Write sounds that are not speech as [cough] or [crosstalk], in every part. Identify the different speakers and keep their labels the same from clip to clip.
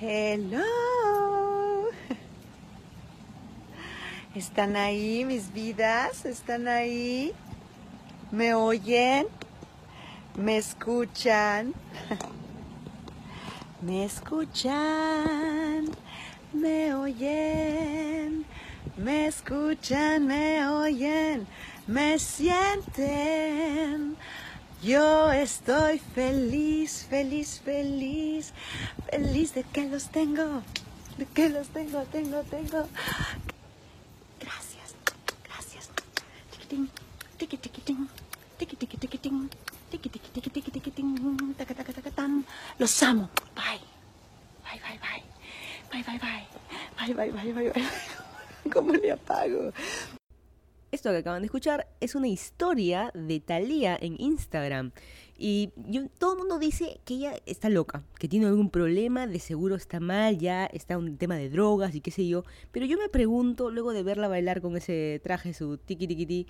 Speaker 1: Hello. [laughs] ¿Están ahí mis vidas? ¿Están ahí? ¿Me oyen? ¿Me escuchan? [laughs] ¿Me escuchan? ¿Me oyen? ¿Me escuchan? ¿Me oyen? ¿Me sienten? Yo estoy feliz, feliz, feliz, feliz de que los tengo, de que los tengo, tengo, tengo. Gracias, gracias. Tiquitín, tiqui, tiquitín, tiqui, tiqui, tiquitín, tiqui, tiqui, tiqui, tiqui, tiquitín, taca, taca, taca, tan. Los amo. Bye. Bye, bye, bye. Bye, bye, bye. Bye, bye, bye, bye, bye. [laughs] ¿Cómo le apago?
Speaker 2: Esto que acaban de escuchar es una historia de Thalía en Instagram. Y yo- todo el mundo dice que ella está loca, que tiene algún problema, de seguro está mal, ya está un tema de drogas y qué sé yo. Pero yo me pregunto, luego de verla bailar con ese traje, su tiki tiki ti,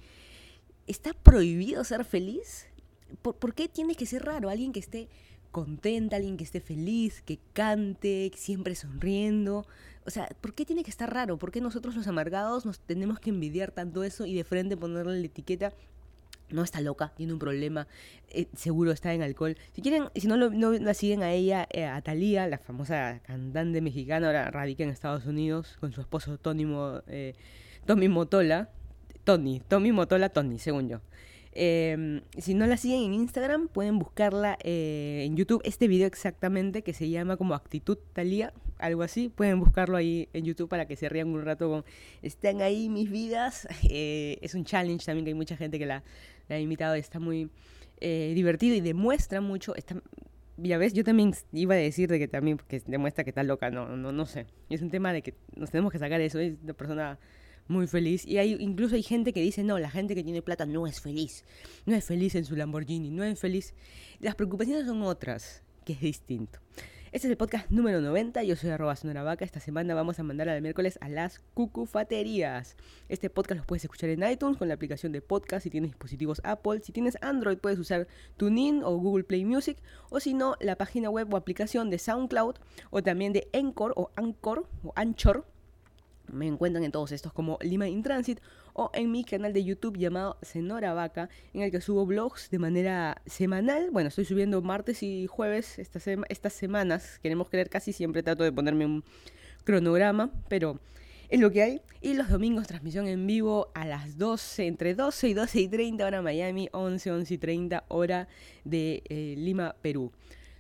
Speaker 2: ¿está prohibido ser feliz? ¿Por, por qué tiene que ser raro? Alguien que esté contenta, alguien que esté feliz, que cante, siempre sonriendo. O sea, ¿por qué tiene que estar raro? ¿Por qué nosotros los amargados nos tenemos que envidiar tanto eso y de frente ponerle la etiqueta? No está loca, tiene un problema, eh, seguro está en alcohol. Si quieren, si no, lo- no la siguen a ella, eh, a Thalía, la famosa cantante mexicana, ahora radica en Estados Unidos con su esposo Tony, Mo- eh, Tommy Motola. Tony, Tommy Motola Tony, según yo. Eh, si no la siguen en Instagram, pueden buscarla eh, en YouTube. Este video exactamente, que se llama como Actitud Talía, algo así. Pueden buscarlo ahí en YouTube para que se rían un rato con Están ahí mis vidas. [laughs] Eh, es un challenge también que hay mucha gente que la, ha imitado y está muy eh, divertido y demuestra mucho. Está, ya ves, yo también iba a decir de que también que demuestra que está loca, no, no, no sé. Es un tema de que nos tenemos que sacar eso. Es una persona muy feliz. Y hay incluso hay gente que dice, no, la gente que tiene plata no es feliz. No es feliz en su Lamborghini, no es feliz. Las preocupaciones son otras, que es distinto. Este es el podcast número 90, yo soy arroba Sonora Vaca. Esta semana vamos a mandar al miércoles a las cucufaterías. Este podcast los puedes escuchar en iTunes con la aplicación de podcast si tienes dispositivos Apple. Si tienes Android puedes usar TuneIn o Google Play Music. O si no, la página web o aplicación de SoundCloud o también de Encore o Anchor o Anchor me encuentran en todos estos como Lima in Transit o en mi canal de YouTube llamado Senora Vaca, en el que subo blogs de manera semanal. Bueno, estoy subiendo martes y jueves esta sema- estas semanas. Queremos creer casi siempre trato de ponerme un cronograma, pero es lo que hay. Y los domingos transmisión en vivo a las 12, entre 12 y 12 y 30 hora Miami, 11, 11 y 30 hora de eh, Lima, Perú.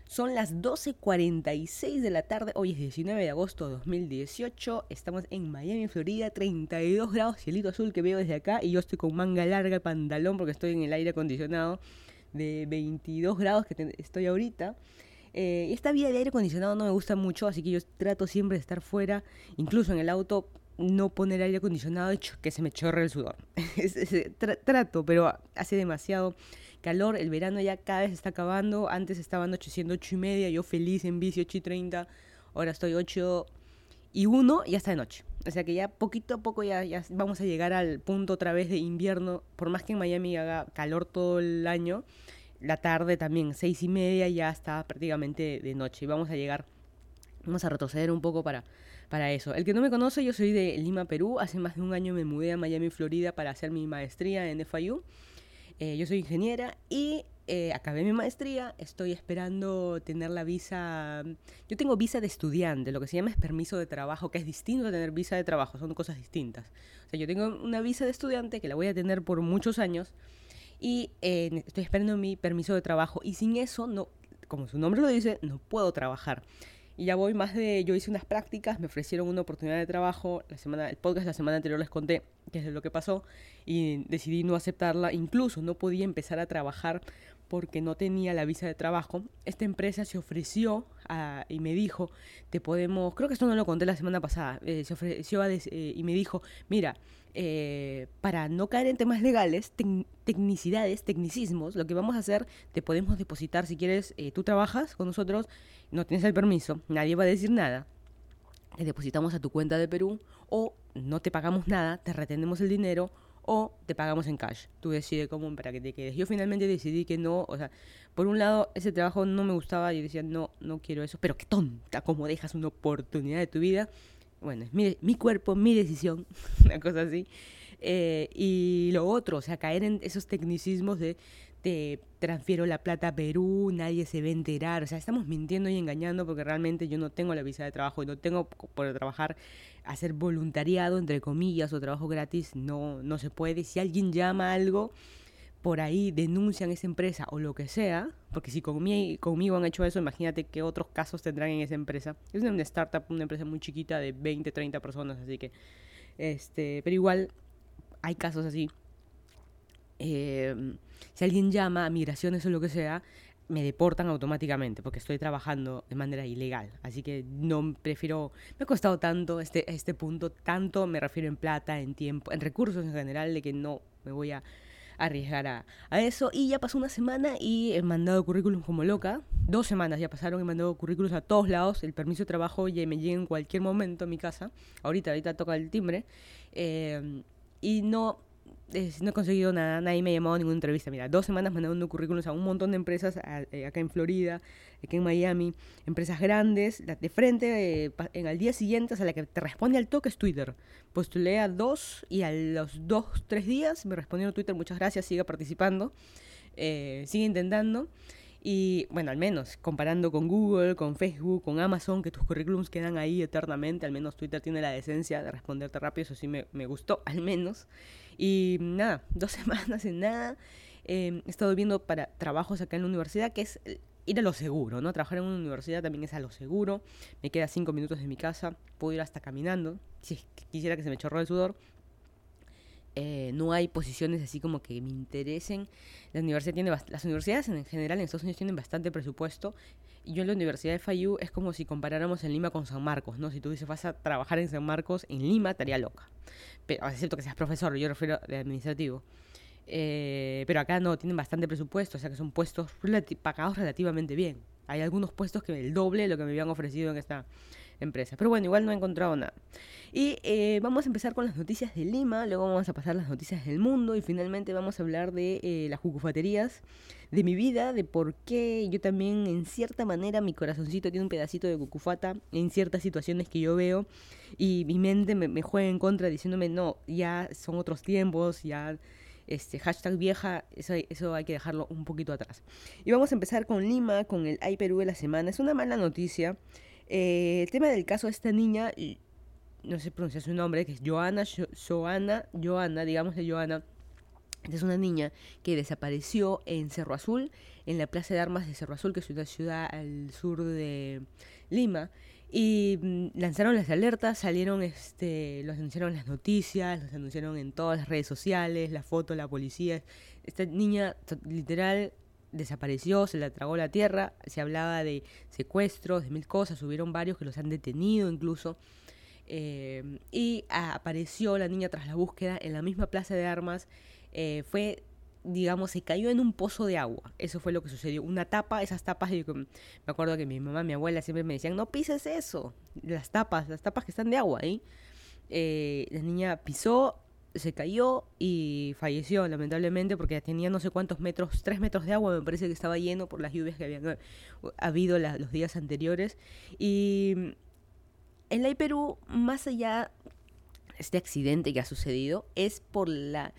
Speaker 2: Son las 12.46 de la tarde, hoy es 19 de agosto de 2018, estamos en Miami, Florida, 32 grados, cielito azul que veo desde acá. Y yo estoy con manga larga, pantalón porque estoy en el aire acondicionado de 22 grados que estoy ahorita. Eh, y esta vida de aire acondicionado no me gusta mucho, así que yo trato siempre de estar fuera, incluso en el auto no poner aire acondicionado y que se me chorre el sudor. [laughs] Tra- trato, pero hace demasiado calor, el verano ya cada vez está acabando, antes estaba anocheciendo 8 y media, yo feliz en bici 8 y 30, ahora estoy 8 y 1 y ya está de noche. O sea que ya poquito a poco ya, ya vamos a llegar al punto otra vez de invierno, por más que en Miami haga calor todo el año, la tarde también, 6 y media ya está prácticamente de noche y vamos a llegar, vamos a retroceder un poco para, para eso. El que no me conoce, yo soy de Lima, Perú, hace más de un año me mudé a Miami, Florida para hacer mi maestría en FIU. Eh, yo soy ingeniera y eh, acabé mi maestría. Estoy esperando tener la visa. Yo tengo visa de estudiante, lo que se llama es permiso de trabajo, que es distinto a tener visa de trabajo, son cosas distintas. O sea, yo tengo una visa de estudiante que la voy a tener por muchos años y eh, estoy esperando mi permiso de trabajo y sin eso, no, como su nombre lo dice, no puedo trabajar. Y ya voy más de, yo hice unas prácticas, me ofrecieron una oportunidad de trabajo, la semana, el podcast la semana anterior les conté qué es lo que pasó y decidí no aceptarla, incluso no podía empezar a trabajar porque no tenía la visa de trabajo. Esta empresa se ofreció y me dijo, te podemos, creo que esto no lo conté la semana pasada, eh, se ofreció a des- eh, y me dijo, mira, eh, para no caer en temas legales, tec- tecnicidades, tecnicismos, lo que vamos a hacer, te podemos depositar, si quieres, eh, tú trabajas con nosotros, no tienes el permiso, nadie va a decir nada, te depositamos a tu cuenta de Perú o no te pagamos nada, te retenemos el dinero o te pagamos en cash. Tú decides cómo para que te quedes. Yo finalmente decidí que no, o sea, por un lado ese trabajo no me gustaba y decía, no, no quiero eso, pero qué tonta, cómo dejas una oportunidad de tu vida. Bueno, es mi, cuerpo, mi decisión, [laughs] una cosa así. Eh, y lo otro, o sea, caer en esos tecnicismos de te transfiero la plata a Perú, nadie se va a enterar. O sea, estamos mintiendo y engañando porque realmente yo no tengo la visa de trabajo y no tengo por trabajar, hacer voluntariado, entre comillas, o trabajo gratis, no, no se puede. Si alguien llama algo, por ahí denuncian esa empresa o lo que sea, porque si conmigo, han hecho eso, imagínate qué otros casos tendrán en esa empresa. Es una startup, una empresa muy chiquita de 20, 30 personas, así que, este, pero igual hay casos así. Eh, si alguien llama a migraciones o lo que sea, me deportan automáticamente porque estoy trabajando de manera ilegal. Así que no prefiero, me ha costado tanto este, este punto, tanto me refiero en plata, en tiempo, en recursos en general, de que no me voy a arriesgar a, eso. Y ya pasó una semana y he mandado currículum como loca. Dos semanas ya pasaron, he mandado currículums a todos lados. El permiso de trabajo ya me llega en cualquier momento a mi casa. Ahorita, ahorita toca el timbre. Eh, y no, no he conseguido nada, nadie me ha llamado a ninguna entrevista. Mira, dos semanas mandando currículums a un montón de empresas eh, acá en Florida, aquí en Miami, empresas grandes, de frente, eh, en al día siguiente, o la que te responde al toque es Twitter. Postulé a dos y a los dos, tres días me respondió Twitter, muchas gracias, siga participando, eh, sigue intentando. Y bueno, al menos comparando con Google, con Facebook, con Amazon, que tus currículums quedan ahí eternamente, al menos Twitter tiene la decencia de responderte rápido, eso sí me, me gustó, [laughs] al menos. Y nada, dos [laughs] semanas en nada. Em, he estado viendo para trabajos acá en la universidad, que es ir a lo seguro, ¿no? Trabajar en una universidad también es a lo seguro. Me queda cinco minutos de mi casa, puedo ir hasta caminando, si quisiera que se me chorro el sudor. Eh, no hay posiciones así como que me interesen. La universidad tiene las universidades en general en Estados Unidos tienen bastante presupuesto. Y yo en la Universidad de FIU es como si comparáramos en Lima con San Marcos, ¿no? Si tú dices vas a trabajar en San Marcos, en Lima estaría loca. Pero, es cierto que seas profesor, yo refiero de administrativo. Eh, pero acá no, tienen bastante presupuesto, o sea que son puestos pagados relativamente bien. Hay algunos puestos que el doble de lo que me habían ofrecido en esta empresa. Pero bueno, igual no he encontrado nada. Y eh, vamos a empezar con las noticias de Lima, luego vamos a pasar las noticias del mundo y finalmente vamos a hablar de eh, las cucufaterías, de mi vida, de por qué yo también en cierta manera mi corazoncito tiene un pedacito de cucufata en ciertas situaciones que yo veo y mi mente me, juega en contra diciéndome no, ya son otros tiempos, ya este hashtag vieja, eso, eso hay que dejarlo un poquito atrás. Y vamos a empezar con Lima, con el Ay Perú de la semana. Es una mala noticia. Eh, el tema del caso de esta niña, no sé pronunciar su nombre, que es Joana, Joana, Joana, digamos de Joana. Es una niña que desapareció en Cerro Azul, en la Plaza de Armas de Cerro Azul, que es una ciudad al sur de Lima. Y mm, lanzaron las alertas, salieron, este, los anunciaron las noticias, los anunciaron en todas las redes sociales, la foto, la policía. Esta niña literal desapareció, se la tragó la tierra, se hablaba de secuestros, de mil cosas, hubieron varios que los han detenido incluso. Eh, y apareció la niña tras la búsqueda en la misma plaza de armas. Eh, fue, digamos, se cayó en un pozo de agua. Eso fue lo que sucedió. Una tapa, esas tapas, me acuerdo que mi mamá, mi abuela siempre me decían, no pises eso. Las tapas, las tapas que están de agua ahí. Eh, la niña pisó, se cayó y falleció lamentablemente porque tenía no sé cuántos metros, tres metros de agua me parece que estaba lleno por las lluvias que habían eh, habido los días anteriores. Y en la Perú, más allá de este accidente que ha sucedido, es por la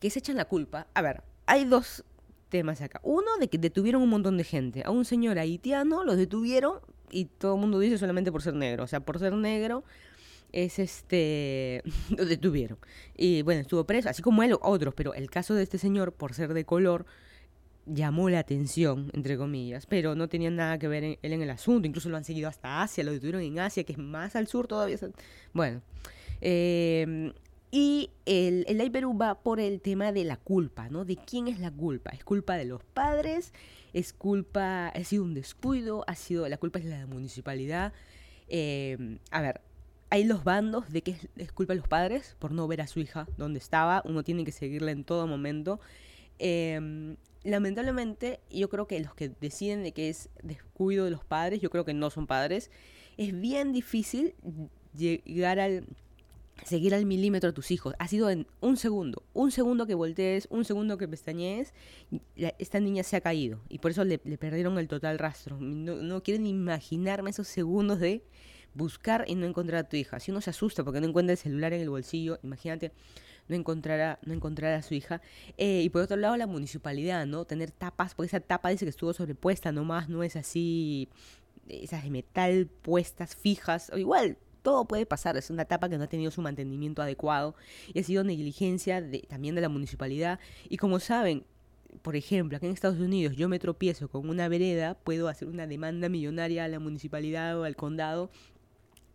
Speaker 2: que se echan la culpa. A ver, hay dos temas acá. Uno, de que detuvieron un montón de gente. A un señor haitiano lo detuvieron y todo el mundo dice solamente por ser negro. O sea, por ser negro es este [laughs] lo detuvieron y bueno estuvo preso así como él otros pero el caso de este señor por ser de color llamó la atención entre comillas pero no tenía nada que ver él en el asunto incluso lo han seguido hasta Asia lo detuvieron en Asia que es más al sur todavía bueno eh, y el, el Perú va por el tema de la culpa, ¿no? De quién es la culpa. ¿Es culpa de los padres? ¿Es culpa, ha sido un descuido? ¿Ha sido, la culpa es la municipalidad? Eh, a ver, hay los bandos de que es, culpa de los padres por no ver a su hija donde estaba, uno tiene que seguirla en todo momento. Em, lamentablemente, yo creo que los que deciden de que es descuido de los padres, yo creo que no son padres, es bien difícil llegar al, seguir al milímetro a tus hijos. Ha sido en un segundo, un segundo que voltees, un segundo que pestañees, esta niña se ha caído y por eso le, perdieron el total rastro. No, no quieren imaginarme esos segundos de buscar y no encontrar a tu hija. Si uno se asusta porque no encuentra el celular en el bolsillo, imagínate, no encontrará, no encontrará a su hija. Eh, y por otro lado, la municipalidad, ¿no? Tener tapas, porque esa tapa dice que estuvo sobrepuesta nomás, no es así, esas de metal puestas fijas, o igual. Todo puede pasar, es una tapa que no ha tenido su mantenimiento adecuado y ha sido negligencia de, también de la municipalidad. Y como saben, por ejemplo, aquí en Estados Unidos yo me tropiezo con una vereda, puedo hacer una demanda millonaria a la municipalidad o al condado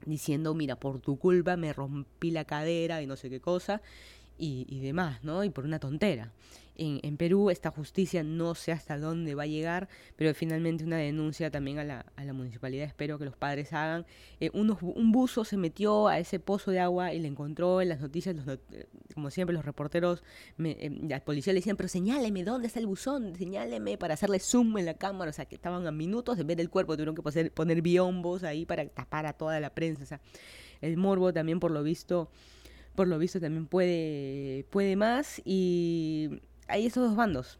Speaker 2: diciendo, mira, por tu culpa me rompí la cadera y no sé qué cosa, y, y demás, ¿no? Y por una tontera en, Perú esta justicia no sé hasta dónde va a llegar, pero finalmente una denuncia también a la, a la municipalidad, espero que los padres hagan. Eh, un buzo se metió a ese pozo de agua y le encontró en las noticias, eh, como siempre los reporteros, me, eh, la policía le decían, pero señáleme, ¿dónde está el buzón? Señáleme para hacerle zoom en la cámara, o sea, que estaban a minutos de ver el cuerpo, tuvieron que poner, poner biombos ahí para tapar a toda la prensa, o sea, el morbo también por lo visto por lo visto también puede, puede más y hay esos dos bandos.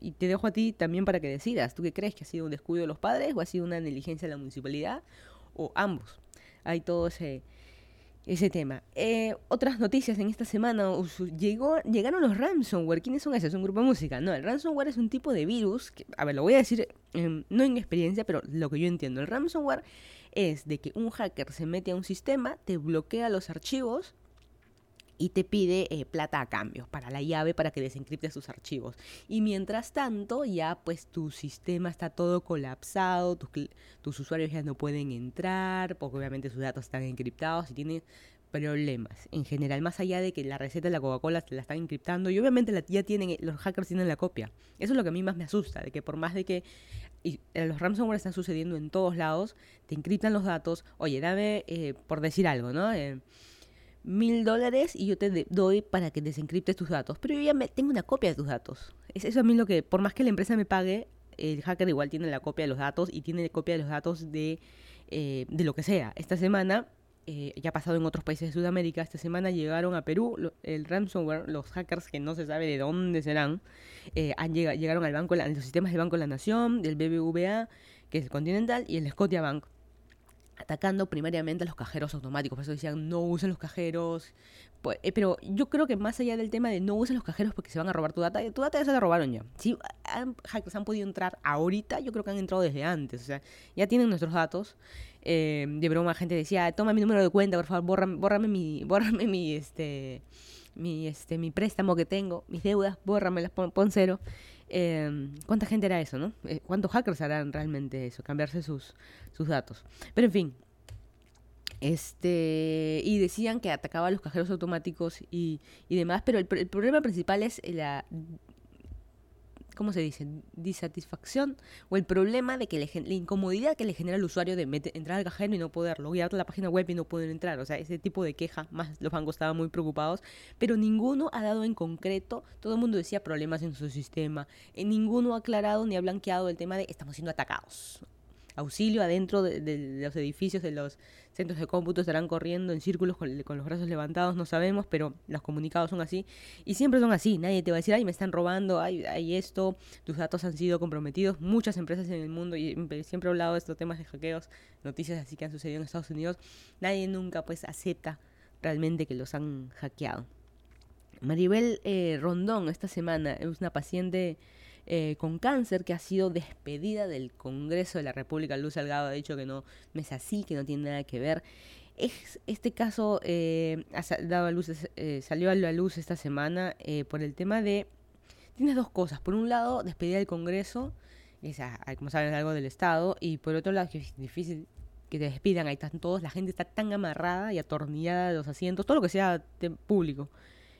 Speaker 2: y te dejo a ti también para que decidas. ¿Tú qué crees que ha sido un descuido de los padres o ha sido una negligencia de la municipalidad? O ambos. Hay todo ese, ese tema. Eh, otras noticias en esta semana. Llegaron los ransomware. ¿Quiénes son esos? Es un grupo de música. No, el ransomware es un tipo de virus. Que, a ver, lo voy a decir em, no en experiencia, pero lo que yo entiendo. El ransomware es de que un hacker se mete a un sistema, te bloquea los archivos y te pide eh, plata a cambio para la llave para que desencriptes tus archivos. Y mientras tanto, ya pues tu sistema está todo colapsado, tus, usuarios ya no pueden entrar, porque obviamente sus datos están encriptados y tienen problemas en general, más allá de que la receta de la Coca-Cola la están encriptando y obviamente la, ya tienen, los hackers tienen la copia. Eso es lo que a mí más me asusta, de que por más de que y eh, los ransomware están sucediendo en todos lados, te encriptan los datos, oye, dame, eh, por decir algo, ¿no? Mil dólares y yo te doy para que desencriptes tus datos. Pero yo ya me, tengo una copia de tus datos. Es eso a mí lo que, por más que la empresa me pague, el hacker igual tiene la copia de los datos y tiene copia de los datos de, eh, de lo que sea. Esta semana, eh, ya ha pasado en otros países de Sudamérica, esta semana llegaron a Perú el ransomware, los hackers que no se sabe de dónde serán, eh, han llegaron al banco, a los sistemas del Banco de la Nación, del BBVA, que es el Continental, y el Scotiabank atacando primariamente a los cajeros automáticos. Por eso decían, no usen los cajeros. Pues, eh, pero yo creo que más allá del tema de no usen los cajeros porque se van a robar tu data, tu data ya se la robaron ya. Si han, hackers han podido entrar ahorita, yo creo que han entrado desde antes. O sea, ya tienen nuestros datos. Eh, de broma, gente decía, toma mi número de cuenta, por favor, bórrame, bórrame mi, [laughs] bórrame mi, este, mi, este, mi préstamo que tengo, mis deudas, bórramelas, pon, pon cero. Eh, ¿Cuánta gente era eso, no? Eh, ¿Cuántos hackers harán realmente eso? Cambiarse sus, sus datos. Pero en fin. Este, y decían que atacaba a los cajeros automáticos y, y demás, pero el, el problema principal es la ¿cómo se dice? Disatisfacción o el problema de que la incomodidad que le genera al usuario de entrar al cajero y no poder loguear la página web y no poder entrar. O sea, ese tipo de queja, más los bancos estaban muy preocupados, pero ninguno ha dado en concreto, todo el mundo decía problemas en su sistema, eh, ninguno ha aclarado ni ha blanqueado el tema de estamos siendo atacados auxilio adentro de, los edificios de los centros de cómputo estarán corriendo en círculos con, los brazos levantados, no sabemos, pero los comunicados son así y siempre son así. Nadie te va a decir, ay, me están robando, ay, hay esto, tus datos han sido comprometidos. Muchas empresas en el mundo, y siempre he hablado de estos temas de hackeos, noticias así que han sucedido en Estados Unidos, nadie nunca pues acepta realmente que los han hackeado. Maribel eh, Rondón esta semana es una paciente eh, con cáncer que ha sido despedida del Congreso de la República. Luz Salgado ha dicho que no, es así, que no tiene nada que ver. Es, este caso eh, ha dado a luz, eh, salió a la luz esta semana por el tema de... Tienes dos cosas. Por un lado, despedida del Congreso, es, como saben, algo del Estado, y por otro lado, que es difícil que te despidan, ahí están todos, la gente está tan amarrada y atornillada de los asientos, todo lo que sea público.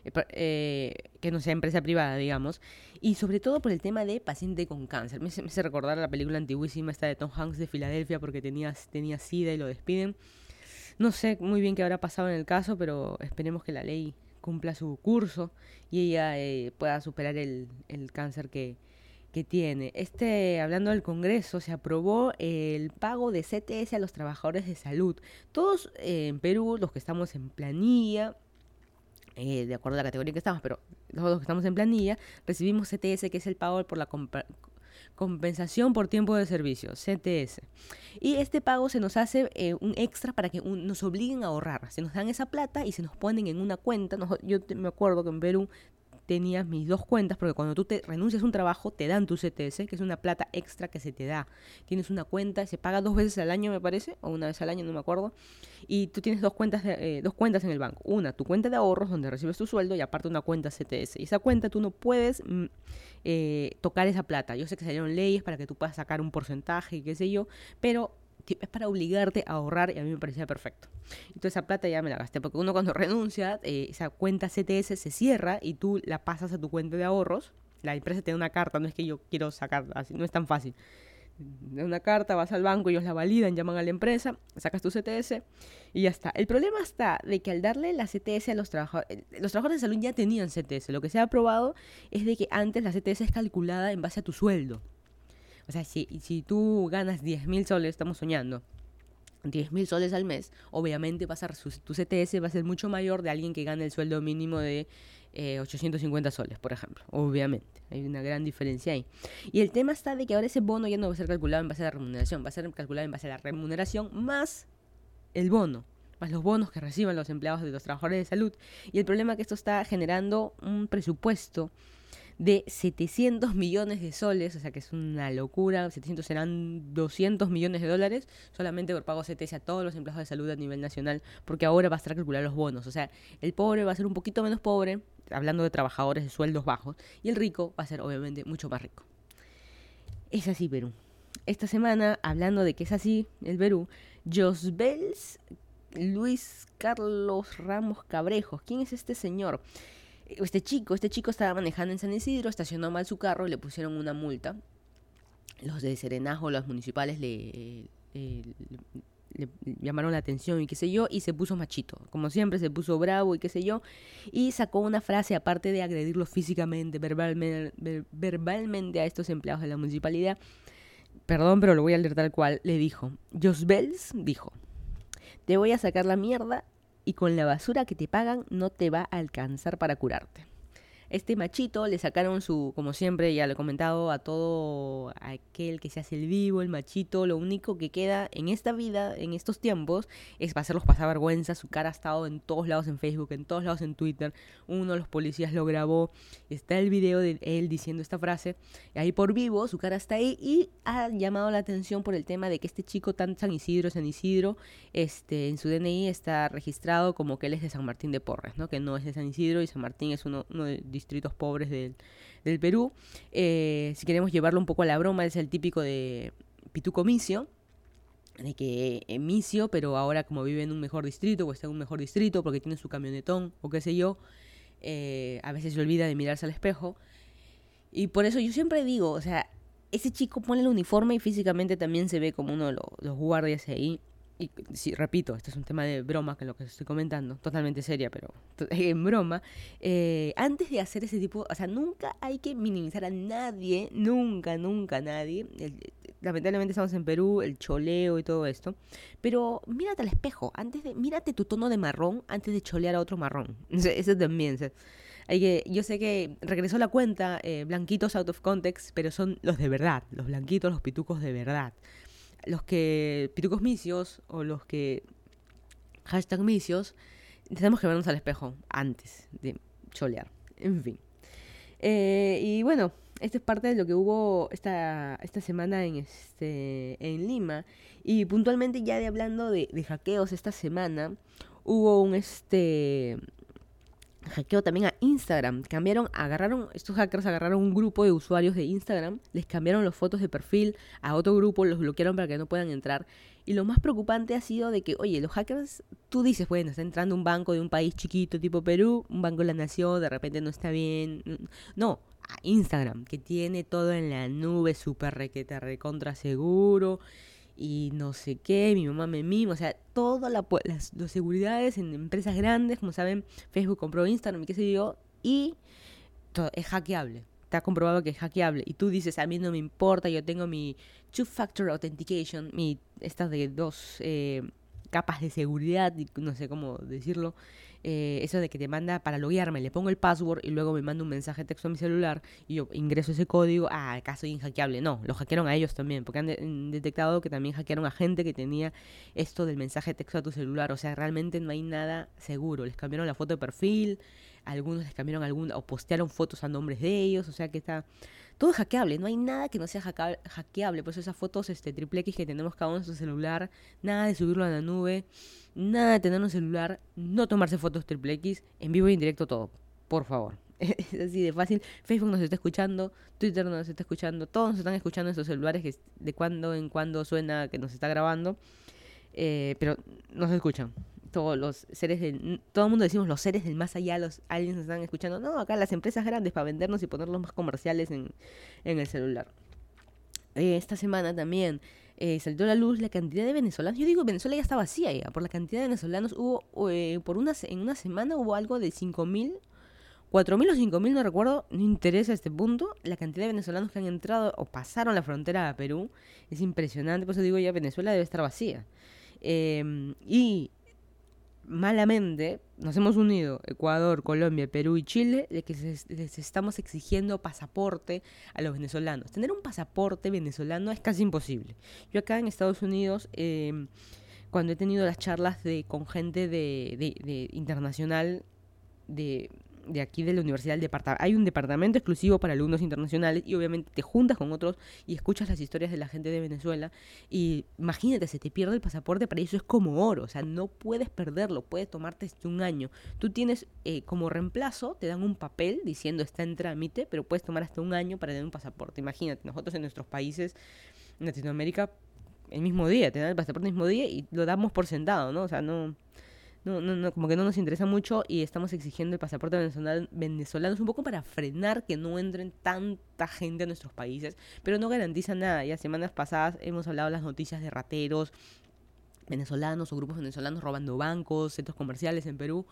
Speaker 2: Eh, eh, que no sea empresa privada, digamos, y sobre todo por el tema de paciente con cáncer. Me, hace recordar la película antiguísima esta de Tom Hanks de Filadelfia porque tenía, tenía SIDA y lo despiden. No sé muy bien qué habrá pasado en el caso, pero esperemos que la ley cumpla su curso y ella eh, pueda superar el, el cáncer que, que tiene. Este, hablando del Congreso, se aprobó el pago de CTS a los trabajadores de salud. Todos en Perú, los que estamos en planilla, eh, de acuerdo a la categoría que estamos, pero todos los que estamos en planilla, recibimos CTS, que es el pago por la compensación por tiempo de servicio, CTS. Y este pago se nos hace eh, un extra para que nos obliguen a ahorrar. Se nos dan esa plata y se nos ponen en una cuenta. yo me acuerdo que en Perú tenías mis dos cuentas, porque cuando tú te renuncias a un trabajo, te dan tu CTS, que es una plata extra que se te da. Tienes una cuenta, se paga dos veces al año, me parece, o una vez al año, no me acuerdo. Y tú tienes dos cuentas, eh, dos cuentas en el banco. Una, tu cuenta de ahorros, donde recibes tu sueldo, y aparte una cuenta CTS. Y esa cuenta tú no puedes mm, eh, tocar esa plata. Yo sé que salieron leyes para que tú puedas sacar un porcentaje y qué sé yo, pero es para obligarte a ahorrar y a mí me parecía perfecto. Entonces esa plata ya me la gasté, porque uno cuando renuncia, eh, esa cuenta CTS se cierra y tú la pasas a tu cuenta de ahorros. La empresa te da una carta, no es que yo quiero sacar, así, no es tan fácil. De una carta, vas al banco, ellos la validan, llaman a la empresa, sacas tu CTS y ya está. El problema está de que al darle la CTS a los trabajadores, eh, los trabajadores de salud ya tenían CTS. Lo que se ha aprobado es de que antes la CTS es calculada en base a tu sueldo. O sea, si, si tú ganas 10 mil soles, estamos soñando, 10 mil soles al mes, obviamente va a tu CTS va a ser mucho mayor de alguien que gana el sueldo mínimo de 850 eh, soles, por ejemplo. Obviamente, hay una gran diferencia ahí. Y el tema está de que ahora ese bono ya no va a ser calculado en base a la remuneración, va a ser calculado en base a la remuneración más el bono más los bonos que reciban los empleados de los trabajadores de salud. Y el problema es que esto está generando un presupuesto de 700 millones de soles, o sea que es una locura, 700 serán 200 millones de dólares solamente por pago CTS a todos los empleados de salud a nivel nacional, porque ahora va a estar calcular los bonos, o sea, el pobre va a ser un poquito menos pobre, hablando de trabajadores de sueldos bajos, y el rico va a ser obviamente mucho más rico. Es así Perú. Esta semana, hablando de que es así el Perú, Josbels Luis Carlos Ramos Cabrejos. ¿Quién es este señor? Este chico, este chico estaba manejando en San Isidro, estacionó mal su carro y le pusieron una multa. Los de Serenajo, los municipales le, le, llamaron la atención y qué sé yo, y se puso machito. Como siempre, se puso bravo y qué sé yo, y sacó una frase, aparte de agredirlo físicamente, verbalmente, verbalmente a estos empleados de la municipalidad. Perdón, pero lo voy a leer tal cual. Le dijo, Josbels dijo, te voy a sacar la mierda y con la basura que te pagan no te va a alcanzar para curarte. Este machito le sacaron su, como siempre, ya lo he comentado, a todo aquel que se hace el vivo, el machito, lo único que queda en esta vida, en estos tiempos, es para hacerlos pasar vergüenza. Su cara ha estado en todos lados en Facebook, en todos lados en Twitter. Uno de los policías lo grabó. Está el video de él diciendo esta frase. Ahí por vivo, su cara está ahí y ha llamado la atención por el tema de que este chico tan San Isidro, San Isidro, este, en su DNI está registrado como que él es de San Martín de Porres, ¿no? Que no es de San Isidro y San Martín es uno, uno de distritos pobres del, Perú. Eh, si queremos llevarlo un poco a la broma, es el típico de Pituco Micio, de que eh, Micio, pero ahora como vive en un mejor distrito, o está en un mejor distrito porque tiene su camionetón o qué sé yo, eh, a veces se olvida de mirarse al espejo. Y por eso yo siempre digo, o sea, ese chico pone el uniforme y físicamente también se ve como uno de los guardias ahí y sí, repito, este es un tema de broma que lo que estoy comentando, totalmente seria, pero [laughs] en broma, eh, antes de hacer ese tipo, o sea, nunca hay que minimizar a nadie, nunca, nunca nadie. lamentablemente estamos en Perú, el choleo y todo esto, pero mírate al espejo, antes de, mírate tu tono de marrón antes de cholear a otro marrón. [laughs] Eso también. hay que, yo sé que regresó la cuenta, eh, blanquitos out of context, pero son los de verdad, los blanquitos, los pitucos de verdad los que pitucos misios o los que hashtag misios, tenemos que vernos al espejo antes de cholear. En fin. Eh, y bueno, esto es parte de lo que hubo esta, esta semana en, este, en Lima. Y puntualmente ya de hablando de, de hackeos esta semana, hubo un este hackeo también a Instagram. Cambiaron, agarraron, estos hackers agarraron un grupo de usuarios de Instagram, les cambiaron las fotos de perfil a otro grupo, los bloquearon para que no puedan entrar. Y lo más preocupante ha sido de que, oye, los hackers, tú dices, bueno, está entrando un banco de un país chiquito tipo Perú, un banco de la nación, de repente no está bien. No, a Instagram, que tiene todo en la nube, súper requete, recontra seguro y no sé qué, mi mamá me mima, o sea, todas la, las, seguridades en empresas grandes, como saben, Facebook compró Instagram y qué sé yo, y todo, es hackeable. está comprobado que es hackeable y tú dices, a mí no me importa, yo tengo mi two-factor authentication, mi, estas de dos eh, capas de seguridad, no sé cómo decirlo, eh, eso de que te manda para loguearme, le pongo el password y luego me manda un mensaje de texto a mi celular y yo ingreso ese código, ah, acá soy inhackeable. No, lo hackearon a ellos también, porque han detectado que también hackearon a gente que tenía esto del mensaje de texto a tu celular. O sea, realmente no hay nada seguro. Les cambiaron la foto de perfil, algunos les cambiaron alguna, o postearon fotos a nombres de ellos, o sea que está todo es hackeable, no hay nada que no sea hackeable, por eso esas fotos este triple X que tenemos cada uno en su celular, nada de subirlo a la nube, nada de tener un celular, no tomarse fotos triple X, en vivo y en directo todo, por favor. [laughs] Es así de fácil. Facebook nos está escuchando, Twitter nos está escuchando, todos nos están escuchando en sus celulares que de cuando en cuando suena que nos está grabando, eh, pero no se escuchan los seres del, todo el mundo decimos los seres del más allá, los aliens están escuchando. No, acá las empresas grandes para vendernos y ponerlos más comerciales en, el celular. Eh, esta semana también eh, salió a la luz la cantidad de venezolanos. Yo digo, Venezuela ya está vacía ya. Por la cantidad de venezolanos hubo, eh, por una, en una semana hubo algo de 5.000, 4.000 o 5.000, no recuerdo, no interesa este punto. La cantidad de venezolanos que han entrado o pasaron la frontera a Perú es impresionante. Por eso digo, ya Venezuela debe estar vacía. y malamente nos hemos unido, Ecuador, Colombia, Perú y Chile, de que les estamos exigiendo pasaporte a los venezolanos. Tener un pasaporte venezolano es casi imposible. Yo acá en Estados Unidos, em, cuando he tenido las charlas de, con gente de, de internacional, de de aquí de la universidad, hay un departamento exclusivo para alumnos internacionales y obviamente te juntas con otros y escuchas las historias de la gente de Venezuela y imagínate, se te pierde el pasaporte, para eso es como oro, o sea, no puedes perderlo, puedes tomarte este un año. Tú tienes eh, como reemplazo, te dan un papel diciendo está en trámite, pero puedes tomar hasta un año para tener un pasaporte. Imagínate, nosotros en nuestros países, en Latinoamérica, el mismo día, te dan el pasaporte el mismo día y lo damos por sentado, ¿no? O sea, no no, no, no, como que no nos interesa mucho y estamos exigiendo el pasaporte venezolano, venezolano un poco para frenar que no entren tanta gente a nuestros países, pero no garantiza nada. Ya semanas pasadas hemos hablado de las noticias de rateros venezolanos o grupos venezolanos robando bancos, centros comerciales en Perú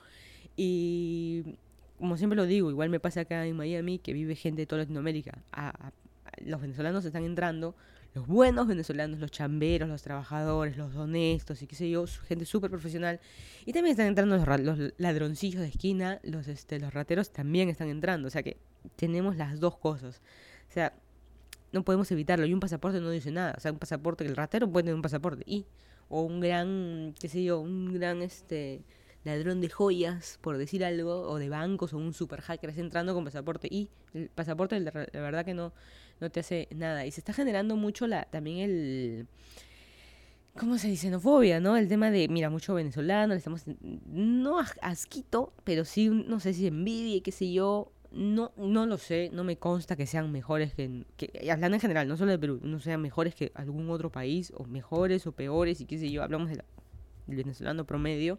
Speaker 2: y como siempre lo digo, igual me pasa acá en Miami que vive gente de toda Latinoamérica. los venezolanos están entrando los buenos venezolanos, los chamberos, los trabajadores, los honestos y qué sé yo, gente súper profesional. Y también están entrando los, ladroncillos de esquina, los, este, los rateros también están entrando. O sea que tenemos las dos cosas. O sea, no podemos evitarlo. Y un pasaporte no dice nada. O sea, un pasaporte, el ratero puede tener un pasaporte. Y, o un gran, qué sé yo, un gran, este ladrón de joyas, por decir algo, o de bancos, o un super hacker entrando con pasaporte. Y el pasaporte, la verdad que no, no te hace nada. Y se está generando mucho la, también el... ¿Cómo se dice? Xenofobia, ¿no? El tema de, mira, mucho venezolano, estamos, no asquito, pero sí, no sé si envidia qué sé yo, no, no lo sé, no me consta que sean mejores que, que, hablando en general, no solo de Perú, no sean mejores que algún otro país, o mejores o peores, y qué sé yo, hablamos del venezolano promedio,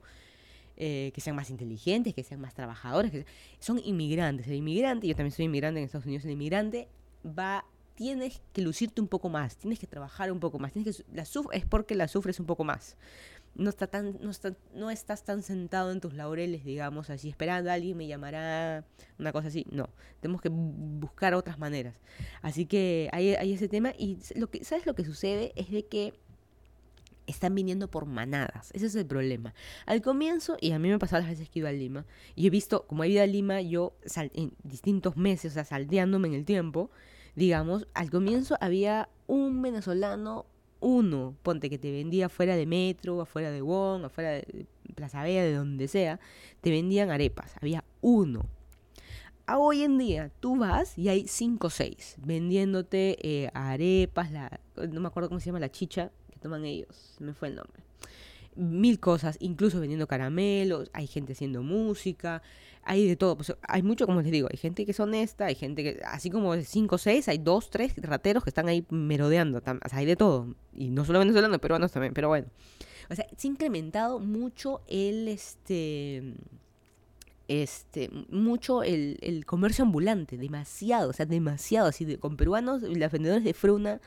Speaker 2: eh, que sean más inteligentes, que sean más trabajadores, que son inmigrantes. El inmigrante, yo también soy inmigrante en Estados Unidos, el inmigrante va tienes que lucirte un poco más, tienes que trabajar un poco más, tienes que la es porque la sufres un poco más. No está tan no, no estás tan sentado en tus laureles, digamos, así esperando a alguien me llamará, una cosa así. No, tenemos que buscar otras maneras. Así que hay, hay ese tema y lo que sabes lo que sucede es de que están viniendo por manadas. Ese es el problema. Al comienzo, y a mí me pasado las veces que iba a Lima, y he visto, como he ido a Lima, yo en distintos meses, o sea, salteándome en el tiempo, digamos, al comienzo había un venezolano, uno, ponte que te vendía fuera de Metro, afuera de Wong, afuera de Plaza Vea, de donde sea, te vendían arepas. Había uno. A hoy en día tú vas y hay cinco o seis vendiéndote eh, arepas, la, no me acuerdo cómo se llama la chicha, toman ellos, me fue el nombre. Mil cosas, incluso vendiendo caramelos, hay gente haciendo música, hay de todo. Pues, hay mucho, como les digo, hay gente que es honesta, hay gente que, así como cinco o seis, hay dos, tres rateros que están ahí merodeando. O sea, hay de todo. Y no solo venezolanos, peruanos también, pero bueno. O sea, se ha incrementado mucho el, este, este, mucho el, comercio ambulante, demasiado, o sea, demasiado, así de, con peruanos, las vendedores de fruna,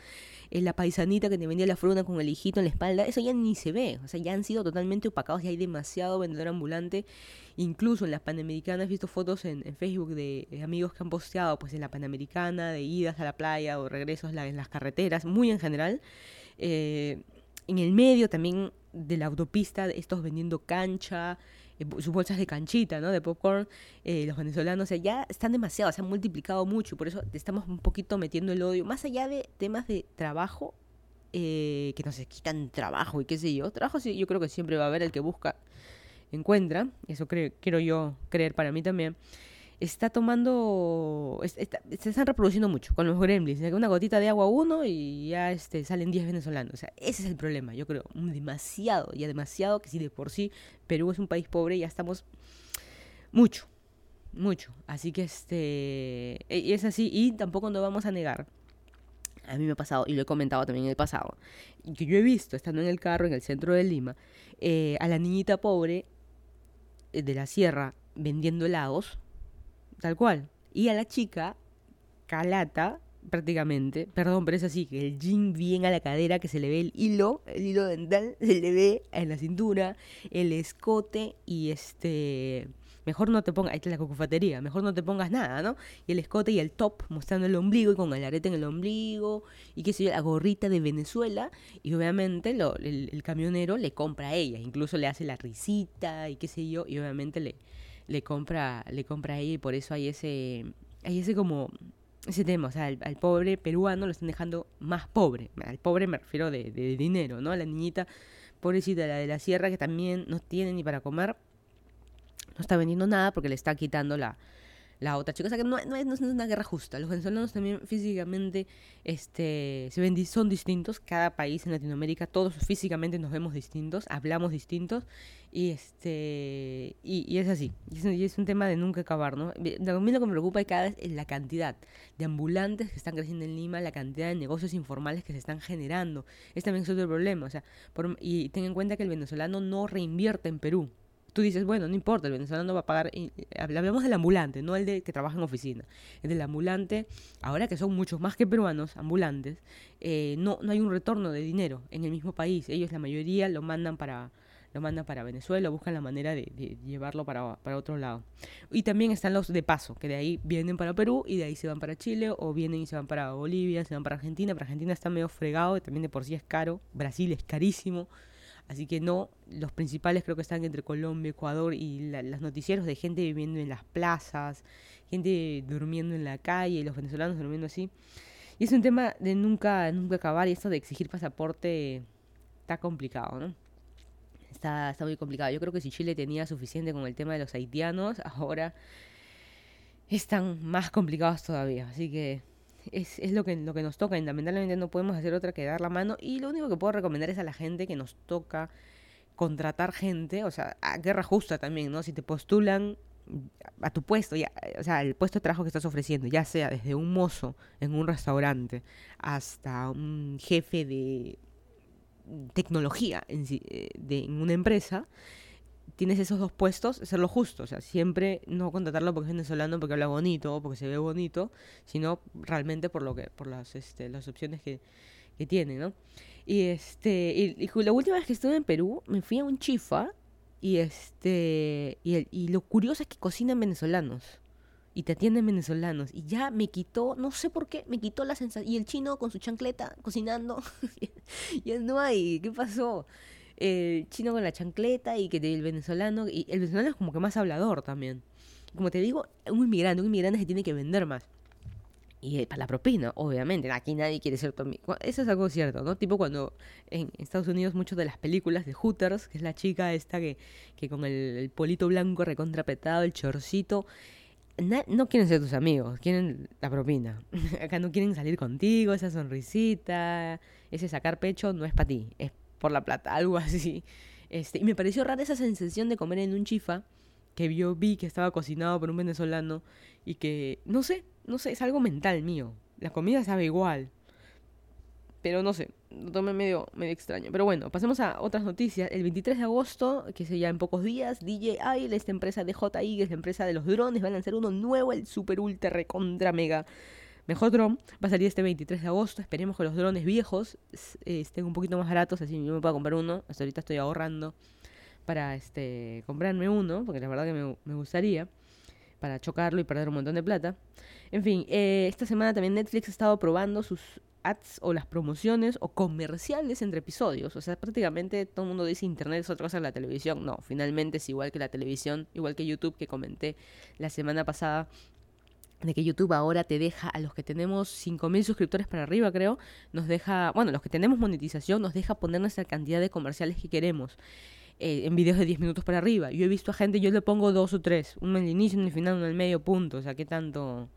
Speaker 2: eh, la paisanita que te vendía la fruna con el hijito en la espalda, eso ya ni se ve, o sea, ya han sido totalmente opacados, y hay demasiado vendedor ambulante, incluso en las Panamericanas he visto fotos en, Facebook de, amigos que han posteado, pues en la Panamericana, de idas a la playa o regresos en las carreteras, muy en general, eh, en el medio también de la autopista, estos vendiendo cancha, eh, sus bolsas de canchita, ¿no? De popcorn, eh, los venezolanos, o sea, ya están demasiado, se han multiplicado mucho, por eso estamos un poquito metiendo el odio, más allá de temas de trabajo, eh, que nos quitan trabajo y qué sé yo, trabajo sí, yo creo que siempre va a haber el que busca, encuentra, eso creo, quiero yo creer para mí también, está tomando, es- está- se están reproduciendo mucho con los gremlins, una gotita de agua uno y ya este, salen 10 venezolanos, o sea, ese es el problema, yo creo, demasiado, ya demasiado, que si de por sí Perú es un país pobre, ya estamos mucho, mucho, así que este, e- y es así, y tampoco nos vamos a negar. A mí me ha pasado, y lo he comentado también en el pasado, que yo he visto, estando en el carro en el centro de Lima, eh, a la niñita pobre eh, de la sierra vendiendo helados, tal cual. Y a la chica, calata, prácticamente, perdón, pero es así, que el jean bien a la cadera, que se le ve el hilo, el hilo dental, [laughs] se le ve en la cintura, el escote y este... Mejor no te pongas, ahí está la cocofatería, mejor no te pongas nada, ¿no? Y el escote y el top mostrando el ombligo y con el arete en el ombligo y qué sé yo, la gorrita de Venezuela y obviamente lo, el, el camionero le compra a ella, incluso le hace la risita y qué sé yo y obviamente le, le compra le compra a y por eso hay ese hay ese como ese tema, o sea, al, al pobre peruano lo están dejando más pobre. Al pobre me refiero de, de dinero, ¿no? La niñita pobrecita, la de la sierra, que también no tiene ni para comer, no está vendiendo nada porque le está quitando la, la otra chica. O sea que no, no es, no es una guerra justa. Los venezolanos también físicamente este, se ven, son distintos. Cada país en Latinoamérica, todos físicamente nos vemos distintos, hablamos distintos. Y este y, es así. Y es, es un tema de nunca acabar, ¿no? A mí lo que me preocupa cada vez es la cantidad de ambulantes que están creciendo en Lima, la cantidad de negocios informales que se están generando. Este también es otro problema. O sea, por- y ten en cuenta que el venezolano no reinvierte en Perú tú dices, bueno, no importa, el venezolano va a pagar. y- y Hablamos del ambulante, no el de que trabaja en oficina. El del ambulante, ahora que son muchos más que peruanos ambulantes, eh, no, no hay un retorno de dinero en el mismo país. Ellos, la mayoría, lo mandan para lo mandan para Venezuela, buscan la manera de, llevarlo para, para otro lado. Y también están los de paso, que de ahí vienen para Perú y de ahí se van para Chile, o vienen y se van para Bolivia, se van para Argentina. Para Argentina está medio fregado, también de por sí es caro. Brasil es carísimo. Así que no, los principales creo que están entre Colombia, Ecuador y la- los noticieros de gente viviendo en las plazas, gente durmiendo en la calle, los venezolanos durmiendo así. Y es un tema de nunca, nunca acabar y esto de exigir pasaporte está complicado, ¿no? Está, está muy complicado. Yo creo que si Chile tenía suficiente con el tema de los haitianos, ahora están más complicados todavía. Así que es, es lo, que, lo que nos toca. Y lamentablemente no podemos hacer otra que dar la mano. Y lo único que puedo recomendar es a la gente que nos toca contratar gente, o sea, a guerra justa también, ¿no? Si te postulan a tu puesto, ya, o sea, el puesto de trabajo que estás ofreciendo, ya sea desde un mozo en un restaurante hasta un jefe de tecnología en, eh, de, en una empresa, tienes esos dos puestos, hacerlo justo, o sea, siempre no contratarlo porque es venezolano, porque habla bonito porque se ve bonito, sino realmente por lo que, por las, este, las opciones que, que tiene, ¿no? Y este, y, y la última vez que estuve en Perú, me fui a un chifa y este, y, el- y lo curioso es que cocinan venezolanos y te atienden venezolanos y ya me quitó, no sé por qué, me quitó la sensación, y el chino con su chancleta cocinando, [laughs] ya no hay, ¿qué pasó? El chino con la chancleta y que el venezolano, y el venezolano es como que más hablador también. Como te digo, un inmigrante, un inmigrante se tiene que vender más. Y para la propina, obviamente. Aquí nadie quiere ser tu amigo. Eso es algo cierto, ¿no? Tipo cuando en Estados Unidos muchas de las películas de Hooters, que es la chica esta que, que con el, el polito blanco recontrapetado, el chorcito, no quieren ser tus amigos, quieren la propina. [laughs] Acá no quieren salir contigo, esa sonrisita, ese sacar pecho no es para ti, es por la plata, [laughs] algo así. Este, y me pareció rara esa sensación de comer en un chifa que yo vi que estaba cocinado por un venezolano y que, no sé, no sé, es algo mental mío. La comida sabe igual. pero no sé, lo tomé medio, medio extraño. Pero bueno, pasemos a otras noticias. El 23 de agosto, que es ya en pocos días, DJI, esta empresa de JI, que es la empresa de los drones, va a lanzar uno nuevo, el Super Ultra Recontra Mega Mejor drone va a salir este 23 de agosto. Esperemos que los drones viejos eh, estén un poquito más baratos, así yo me puedo comprar uno. Hasta ahorita estoy ahorrando para este comprarme uno, porque la verdad que me, me gustaría, para chocarlo y perder un montón de plata. En fin, eh, esta semana también Netflix ha estado probando sus ads o las promociones o comerciales entre episodios. O sea, prácticamente todo el mundo dice Internet es otra cosa que la televisión. No, finalmente es igual que la televisión, igual que YouTube que comenté la semana pasada de que YouTube ahora te deja a los que tenemos 5.000 suscriptores para arriba, creo, nos deja, bueno, los que tenemos monetización, nos deja poner nuestra cantidad de comerciales que queremos. Eh, en videos de 10 minutos para arriba. Yo he visto a gente, yo le pongo dos o tres, uno en el inicio, uno en el final, uno en el medio punto, o sea, ¿qué tanto?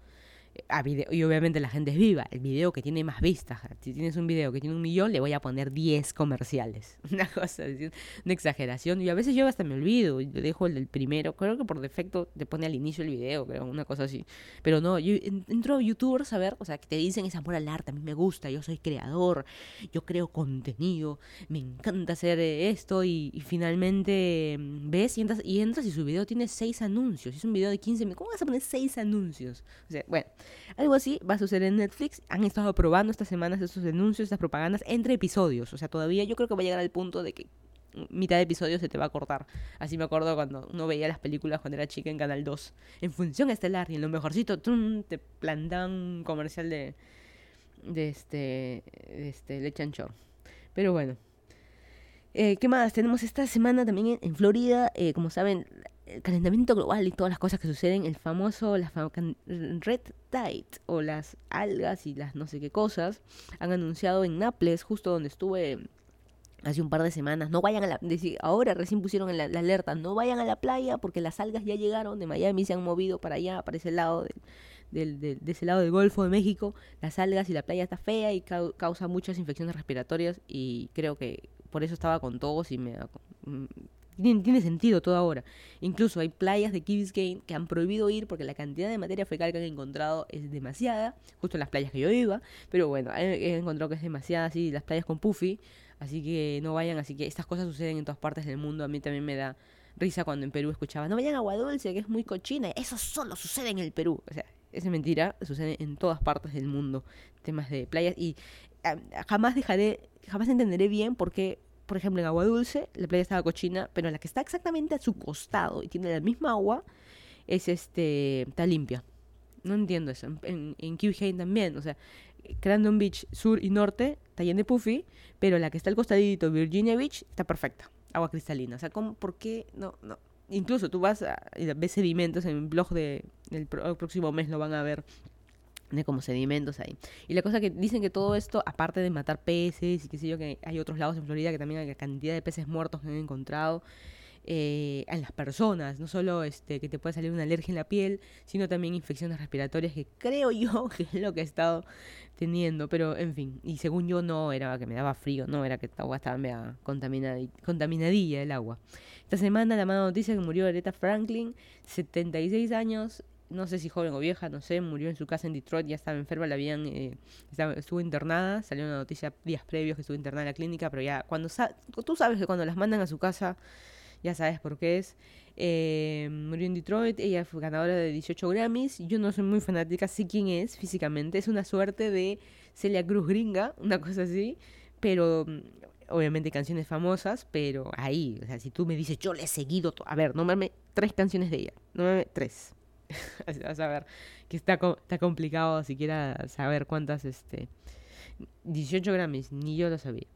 Speaker 2: Y obviamente la gente es viva. El video que tiene más vistas, si tienes un video que tiene un millón, le voy a poner 10 comerciales. [laughs] Una cosa, una exageración. Y a veces yo hasta me olvido y le dejo el del primero. Creo que por defecto te pone al inicio el video, creo, una cosa así. Pero no, yo entro a youtubers a ver, o sea, que te dicen es amor al arte, a mí me gusta, yo soy creador, yo creo contenido, me encanta hacer esto y, finalmente mm, ves y entras, y entras y su video tiene 6 anuncios. Es un video de 15 minutos. ¿Cómo vas a poner 6 anuncios? O sea, bueno. Algo así va a suceder en Netflix. Han estado probando estas semanas estos anuncios, estas propagandas entre episodios. O sea, todavía yo creo que va a llegar al punto de que mitad de episodio se te va a cortar. Así me acuerdo cuando uno veía las películas cuando era chica en Canal 2. En función estelar y en lo mejorcito, te plantan un comercial de, de este, de este Leche Pero bueno. Eh, ¿Qué más? Tenemos esta semana también en, Florida, eh, como saben, el calentamiento global y todas las cosas que suceden, el famoso la Red Tide o las algas y las no sé qué cosas, han anunciado en Naples, justo donde estuve hace un par de semanas, no vayan a la, ahora recién pusieron la, alerta, no vayan a la playa porque las algas ya llegaron de Miami, se han movido para allá, para ese lado del, de ese lado del Golfo de México, las algas y la playa está fea y causa muchas infecciones respiratorias y creo que por eso estaba con todos y me tiene, sentido todo ahora. Incluso hay playas de Key Biscayne que han prohibido ir porque la cantidad de materia fecal que han encontrado es demasiada, justo en las playas que yo iba, pero bueno, he, encontrado que es demasiada, así, las playas con Puffy, así que no vayan, así que estas cosas suceden en todas partes del mundo, a mí también me da risa cuando en Perú escuchaba, no vayan a Agua Dulce, que es muy cochina, eso solo sucede en el Perú, o sea, es mentira, sucede en todas partes del mundo, temas de playas, y jamás dejaré, jamás entenderé bien por qué por ejemplo, en Agua Dulce, la playa estaba cochina, pero la que está exactamente a su costado y tiene la misma agua, es este, está limpia. No entiendo eso. En, en, en también, o sea, Crandon Beach sur y norte está lleno de puffy, pero la que está al costadito, Virginia Beach, está perfecta. Agua cristalina. O sea, ¿cómo, ¿por qué? No, no. Incluso tú vas a, ves sedimentos en el blog de, próximo mes, lo van a ver de como sedimentos ahí. Y la cosa que dicen que todo esto, aparte de matar peces y qué sé yo, que hay otros lados en Florida que también hay cantidad de peces muertos que han encontrado eh, en las personas, no solo este que te puede salir una alergia en la piel, sino también infecciones respiratorias que creo [laughs] yo que es lo que he estado teniendo, pero en fin, y según yo no era que me daba frío, no era que el agua estaba media contaminadilla el agua. Esta semana la mala noticia que murió Aretha Franklin, 76 años, no sé si joven o vieja, no sé, murió en su casa en Detroit, ya estaba enferma, la habían, eh, estuvo internada, salió una noticia días previos que estuvo internada en la clínica, pero ya, cuando tú sabes que cuando las mandan a su casa, ya sabes por qué es. Eh, murió en Detroit, ella fue ganadora de 18 Grammys, yo no soy muy fanática, sé quién es físicamente, es una suerte de Celia Cruz gringa, una cosa así, pero mm, obviamente canciones famosas, pero ahí, o sea, si tú me dices, yo le he seguido, a ver, nómbrame tres canciones de ella, nómbrame tres. [laughs] a saber que está, está complicado siquiera saber cuántas, este, 18 Grammys, ni yo lo sabía.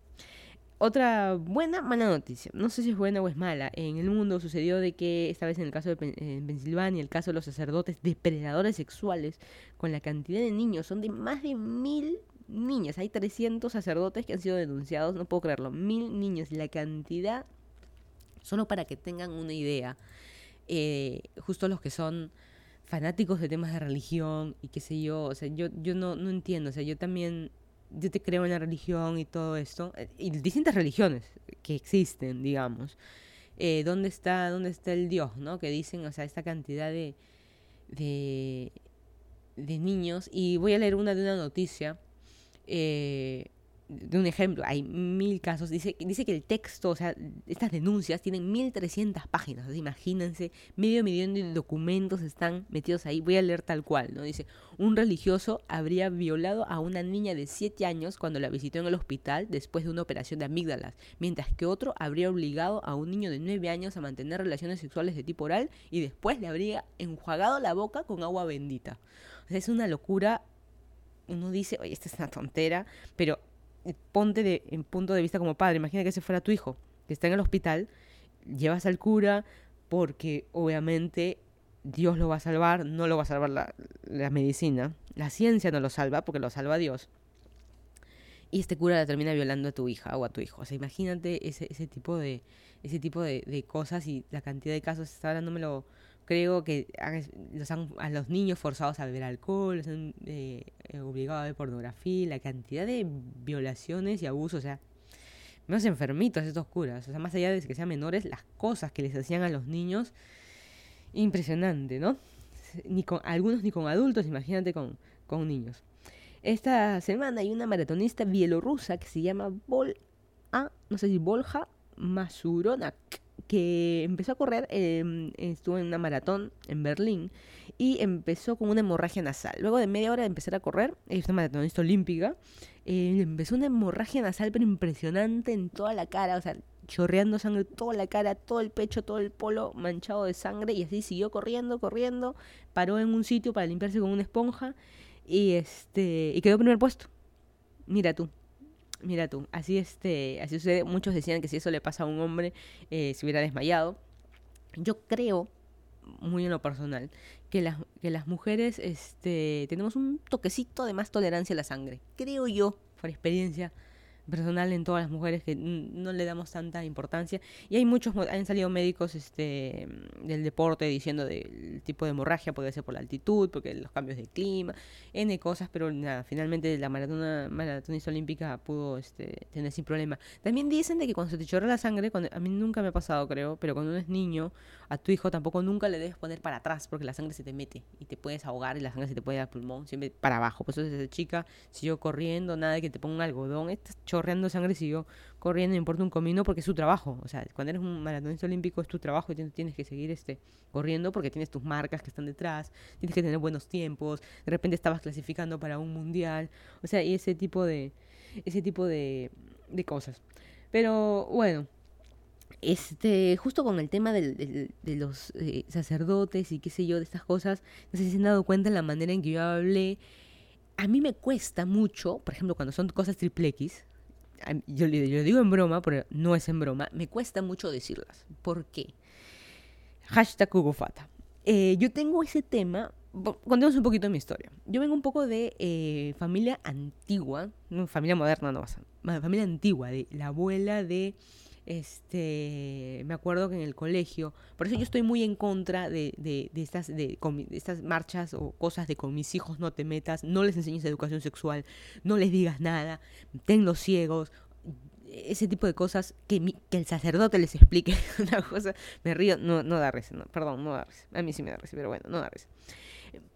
Speaker 2: Otra buena, mala noticia. No sé si es buena o es mala. En el mundo sucedió de que, esta vez en el caso de en Pensilvania, el caso de los sacerdotes depredadores sexuales, con la cantidad de niños, son de más de mil niñas. Hay 300 sacerdotes que han sido denunciados, no puedo creerlo. Mil niños. La cantidad, solo para que tengan una idea, eh, justo los que son fanáticos de temas de religión y qué sé yo, o sea, yo, yo no, no entiendo, o sea, yo también, yo te creo en la religión y todo esto, eh, y distintas religiones que existen, digamos. Eh, ¿Dónde está, dónde está el Dios, no? Que dicen, o sea, esta cantidad de, de, de niños, y voy a leer una de una noticia, eh, de un ejemplo, hay mil casos, dice, dice que el texto, o sea, estas denuncias tienen 1300 páginas, imagínense, medio millón de documentos están metidos ahí, voy a leer tal cual, ¿no? Dice, un religioso habría violado a una niña de 7 años cuando la visitó en el hospital después de una operación de amígdalas, mientras que otro habría obligado a un niño de 9 años a mantener relaciones sexuales de tipo oral y después le habría enjuagado la boca con agua bendita. O sea, es una locura uno dice, oye, esta es una tontera, pero ponte de, en punto de vista como padre, imagina que ese fuera tu hijo, que está en el hospital, llevas al cura porque obviamente Dios lo va a salvar, no lo va a salvar la, medicina, la ciencia no lo salva porque lo salva Dios. Y este cura la termina violando a tu hija o a tu hijo. O sea, imagínate ese, ese tipo de ese tipo de, cosas y la cantidad de casos. Está hablándome creo que los han, a los niños forzados a beber alcohol, los han eh, obligado a ver pornografía, la cantidad de violaciones y abusos, o sea, menos enfermitos estos curas, o sea, más allá de que sean menores, las cosas que les hacían a los niños, impresionante, ¿no? Ni con algunos ni con adultos, imagínate con, con niños. Esta semana hay una maratonista bielorrusa que se llama Vol a, no sé si Volja Masuronak que empezó a correr, em, estuvo en una maratón en Berlín y empezó con una hemorragia nasal. Luego de media hora de empezar a correr, es una maratonista olímpica, eh, empezó una hemorragia nasal pero impresionante en toda la cara, o sea, chorreando sangre toda la cara, todo el pecho, todo el polo manchado de sangre y así siguió corriendo, corriendo, paró en un sitio para limpiarse con una esponja y este y quedó primer puesto. Mira tú, Mira tú, así este, así sucede. Muchos decían que si eso le pasa a un hombre, eh, se hubiera desmayado. Yo creo, muy en lo personal, que las, que las mujeres este, tenemos un toquecito de más tolerancia a la sangre. Creo yo, por experiencia, personal en todas las mujeres que no le damos tanta importancia. Y hay muchos han salido médicos este del deporte diciendo del tipo de hemorragia puede ser por la altitud porque los cambios de clima n cosas pero nada finalmente la maratona maratonista olímpica pudo este, tener sin problema. También dicen de que cuando se te chorra la sangre cuando, a mí nunca me ha pasado creo pero cuando uno es niño a tu hijo tampoco nunca le debes poner para atrás porque la sangre se te mete y te puedes ahogar y la sangre se te puede al pulmón siempre para abajo. Por eso desde chica siguió corriendo nada de que te ponga un algodón estás chorreando sangre siguió corriendo, no importa un comino, porque es su trabajo. O sea, cuando eres un maratonista olímpico es tu trabajo y tienes que seguir este, corriendo porque tienes tus marcas que están detrás, tienes que tener buenos tiempos, de repente estabas clasificando para un mundial, o sea, y ese tipo de, ese tipo de, cosas. Pero bueno, este, justo con el tema de los eh, sacerdotes y qué sé yo, de estas cosas, no sé si se han dado cuenta en la manera en que yo hablé. A mí me cuesta mucho, por ejemplo, cuando son cosas triple X, yo, lo digo en broma, pero no es en broma, me cuesta mucho decirlas. ¿Por qué? Hashtag Kugufata. Eh, yo tengo ese tema, contemos un poquito de mi historia. Yo vengo un poco de eh, familia antigua, familia moderna no pasa, familia antigua, de la abuela de este me acuerdo que en el colegio por eso yo estoy muy en contra de, de, estas de, estas marchas o cosas de con mis hijos no te metas no les enseñes educación sexual no les digas nada tenlos ciegos ese tipo de cosas que, que el sacerdote les explique [laughs] una cosa me río no no da risa no, perdón no da risa a mí sí me da risa pero bueno no da risa.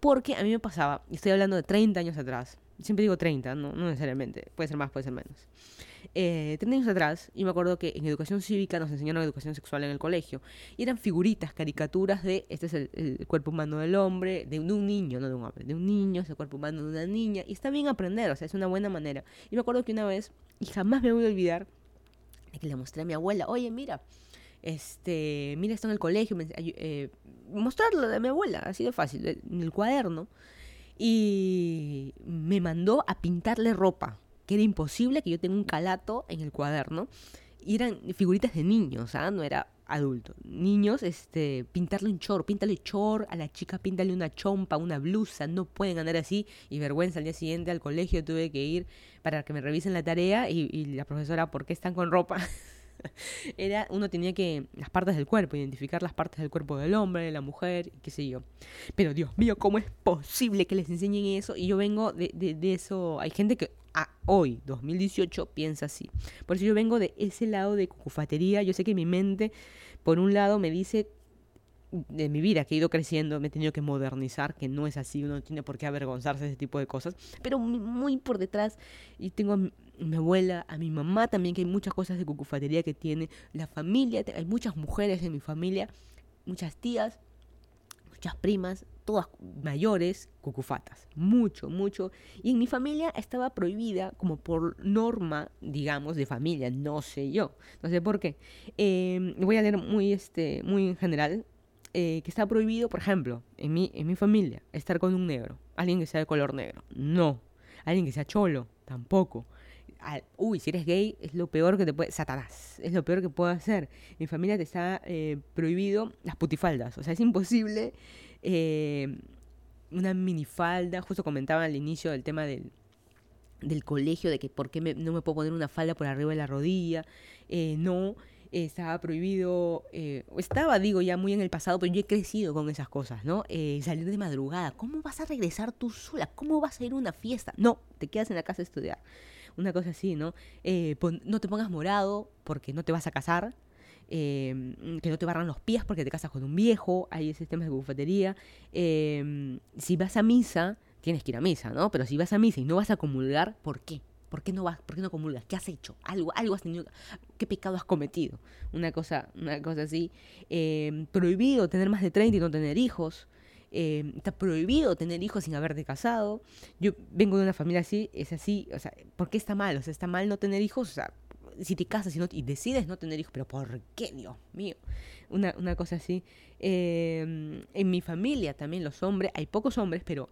Speaker 2: Porque a mí me pasaba y estoy hablando de 30 años atrás siempre digo 30 no, no necesariamente puede ser más puede ser menos eh, 30 años atrás, y me acuerdo que en educación cívica nos enseñaron educación sexual en el colegio, y eran figuritas, caricaturas de, este es el, cuerpo humano del hombre, de, un niño, no de un hombre, de un niño, es el cuerpo humano de una niña, y está bien aprender, o sea, es una buena manera. Y me acuerdo que una vez, y jamás me voy a olvidar, que le mostré a mi abuela, oye, mira, este, mira esto en el colegio, eh, mostrarlo de mi abuela, así de fácil, en el cuaderno, y me mandó a pintarle ropa que era imposible que yo tenga un calato en el cuaderno. Y eran figuritas de niños, ¿ah? No era adulto. Niños, este, pintarle un chor, píntale chor, a la chica píntale una chompa, una blusa, no pueden andar así. Y vergüenza, al día siguiente al colegio tuve que ir para que me revisen la tarea y, la profesora, ¿por qué están con ropa? [laughs] era uno tenía que las partes del cuerpo identificar las partes del cuerpo del hombre de la mujer qué sé yo pero Dios mío cómo es posible que les enseñen eso y yo vengo de, de, eso hay gente que a hoy 2018 piensa así. Por eso yo vengo de ese lado de cucufatería. Yo sé que mi mente por un lado me dice de mi vida que he ido creciendo, me he tenido que modernizar, que no es así, uno no tiene por qué avergonzarse de ese tipo de cosas, pero muy por detrás y tengo mi abuela, a mi mamá también, que hay muchas cosas de cucufatería que tiene, la familia, hay muchas mujeres en mi familia, muchas tías, muchas primas, todas mayores, cucufatas, mucho, mucho. Y en mi familia estaba prohibida como por norma, digamos, de familia, no sé yo, no sé por qué. Eh, voy a leer muy, este, muy en general, eh, que está prohibido, por ejemplo, en mi, en mi familia, estar con un negro, alguien que sea de color negro, no, alguien que sea cholo, tampoco. uy, si eres gay es lo peor que te puede, Satanás, es lo peor que puedo hacer. En mi familia te está eh, prohibido las putifaldas, o sea, es imposible eh, una minifalda, justo comentaba al inicio del tema del, del colegio, de que por qué no me puedo poner una falda por arriba de la rodilla, no, estaba prohibido, eh, estaba, digo, ya muy en el pasado, pero yo he crecido con esas cosas, ¿no? Eh, salir de madrugada, ¿cómo vas a regresar tú sola? ¿Cómo vas a ir a una fiesta? No, te quedas en la casa a estudiar. Una cosa así, ¿no? Eh, no te pongas morado porque no te vas a casar. Que no te barran los pies porque te casas con un viejo, hay sistemas de bufetería. si vas a misa, tienes que ir a misa, ¿no? Pero si vas a misa y no vas a comulgar, ¿por qué? ¿Por qué no vas? ¿Por qué no comulgas? ¿Qué has hecho? Algo, algo has tenido. ¿Qué pecado has cometido? Una cosa, una cosa así. Em, prohibido tener más de 30 y no tener hijos. Em, está prohibido tener hijos sin haberte casado. Yo vengo de una familia así, es así. O sea, ¿por qué está mal? O sea, está mal no tener hijos. O sea, si te casas y, no, decides no tener hijos, pero ¿por qué, Dios mío? Una, una cosa así. Em, en mi familia también los hombres, hay pocos hombres, pero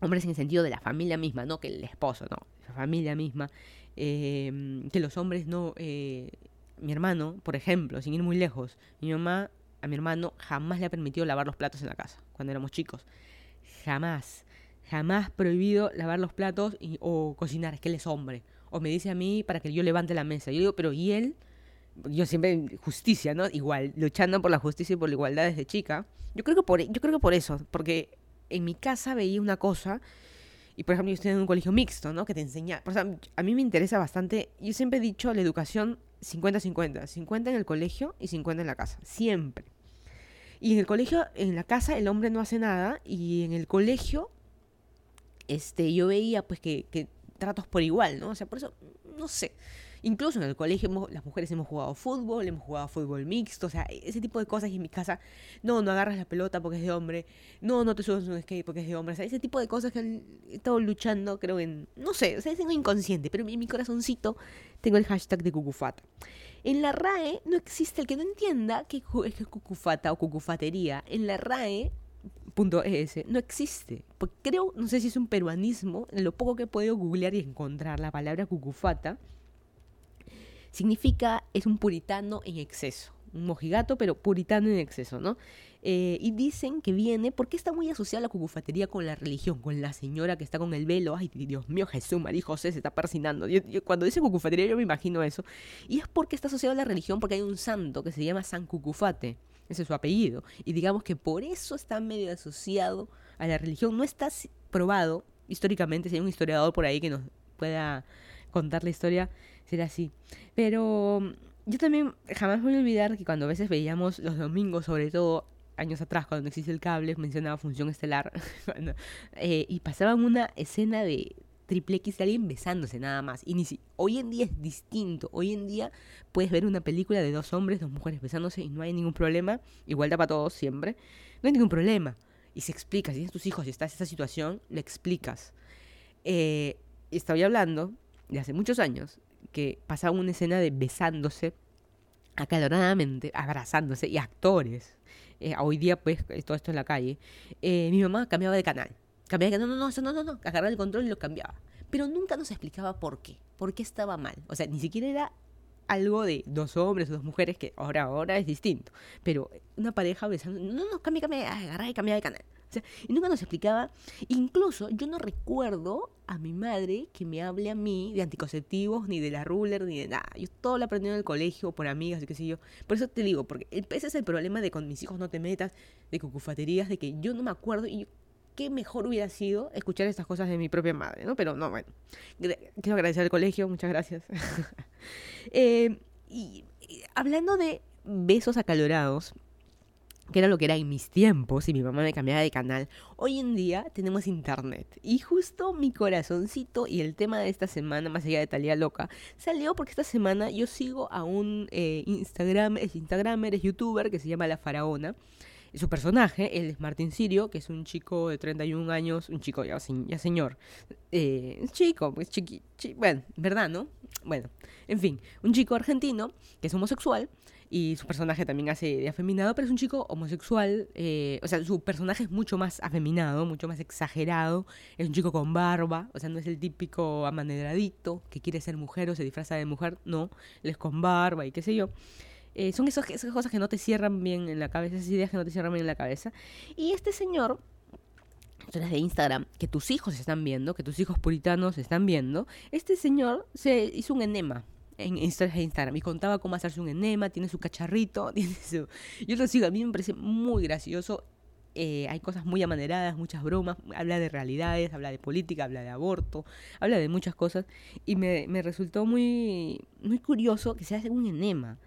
Speaker 2: hombres en el sentido de la familia misma, no que el esposo, no, la familia misma, eh, que los hombres no, eh, mi hermano, por ejemplo, sin ir muy lejos, mi mamá a mi hermano jamás le ha permitido lavar los platos en la casa, cuando éramos chicos, jamás, jamás prohibido lavar los platos o cocinar, es que él es hombre, o me dice a mí para que yo levante la mesa, yo digo, pero ¿y él? Yo siempre justicia, ¿no? Igual, luchando por la justicia y por la igualdad desde chica. Yo creo que por, yo creo que por eso, porque en mi casa veía una cosa, y por ejemplo yo estoy en un colegio mixto, ¿no? Que te enseña, por a mí me interesa bastante, yo siempre he dicho la educación 50-50, 50 en el colegio y 50 en la casa, siempre. Y en el colegio, en la casa el hombre no hace nada y en el colegio este yo veía pues que tratos por igual, ¿no? O sea, por eso no sé. Incluso en el colegio las mujeres hemos jugado fútbol, hemos jugado fútbol mixto, o sea, ese tipo de cosas. Y en mi casa, no, no agarras la pelota porque es de hombre, no, no te subes un skate porque es de hombre. O sea, ese tipo de cosas que han estado luchando, creo en, no sé, o sea, algo inconsciente, pero en mi corazoncito tengo el hashtag de cucufata. En la RAE no existe el que no entienda qué es cucufata o cucufatería. En la RAE .es no existe. Porque creo, no sé si es un peruanismo, en lo poco que he podido googlear y encontrar la palabra cucufata, significa es un puritano en exceso. Un mojigato, pero puritano en exceso, ¿no? Eh, y dicen que viene porque está muy asociada la cucufatería con la religión, con la señora que está con el velo. Ay, Dios mío, Jesús, María José se está persinando. cuando dice cucufatería yo me imagino eso. Y es porque está asociado a la religión, porque hay un santo que se llama San Cucufate. Ese es su apellido. Y digamos que por eso está medio asociado a la religión. No está probado históricamente, si hay un historiador por ahí que nos pueda contar la historia, será así. Pero yo también jamás voy a olvidar que cuando a veces veíamos los domingos, sobre todo años atrás, cuando no existe el cable, mencionaba función estelar, [laughs] eh, y pasaban una escena de triple X de alguien besándose nada más. Y ni si, hoy en día es distinto. Hoy en día puedes ver una película de dos hombres, dos mujeres besándose y no hay ningún problema. Igualdad para todos siempre. No hay ningún problema. Y se explica, si tienes tus hijos y estás en esa situación, le explicas. Eh, estoy hablando de hace muchos años que pasaba una escena de besándose acaloradamente, abrazándose, y actores. Eh, hoy día, pues, todo esto en la calle. Eh, mi mamá cambiaba de canal. Cambiaba no, no, no, no, no, no, agarraba el control y lo cambiaba. Pero nunca nos explicaba por qué, por qué estaba mal. O sea, ni siquiera era algo de dos hombres o dos mujeres, que ahora, ahora es distinto. Pero una pareja besando, no, no, cambia, cambia, agarra y cambia de canal y nunca nos explicaba. Incluso yo no recuerdo a mi madre que me hable a mí de anticonceptivos, ni de la ruler, ni de nada. Yo todo lo aprendí en el colegio, por amigas y qué sé yo. Por eso te digo, porque ese es el problema de con mis hijos no te metas, de cucufaterías, de que yo no me acuerdo y qué mejor hubiera sido escuchar estas cosas de mi propia madre, ¿no? Pero no, bueno. Quiero agradecer al colegio, muchas gracias. [laughs] Eh, y hablando de besos acalorados, que era lo que era en mis tiempos y mi mamá me cambiaba de canal, hoy en día tenemos internet. Y justo mi corazoncito y el tema de esta semana, más allá de Talía Loca, salió porque esta semana yo sigo a un eh, Instagram, es Instagramer, es youtuber que se llama La Faraona. Su personaje, es Martín Sirio, que es un chico de 31 años, un chico ya, ya señor, eh, chico, pues chiqui, bueno, ¿verdad, no? Bueno, en fin, un chico argentino que es homosexual y su personaje también hace de afeminado, pero es un chico homosexual, eh, o sea, su personaje es mucho más afeminado, mucho más exagerado, es un chico con barba, o sea, no es el típico amanedradito que quiere ser mujer o se disfraza de mujer, no, él es con barba y qué sé yo. Eh, son esas cosas que no te cierran bien en la cabeza, esas ideas que no te cierran bien en la cabeza. Y este señor, de Instagram, que tus hijos están viendo, que tus hijos puritanos están viendo, este señor se hizo un enema en Instagram y contaba cómo hacerse un enema, tiene su cacharrito, [laughs] tiene su... Yo lo sigo, a mí me parece muy gracioso. Eh, hay cosas muy amaneradas, muchas bromas, habla de realidades, habla de política, habla de aborto, habla de muchas cosas y me, me resultó muy, muy curioso que se hace un enema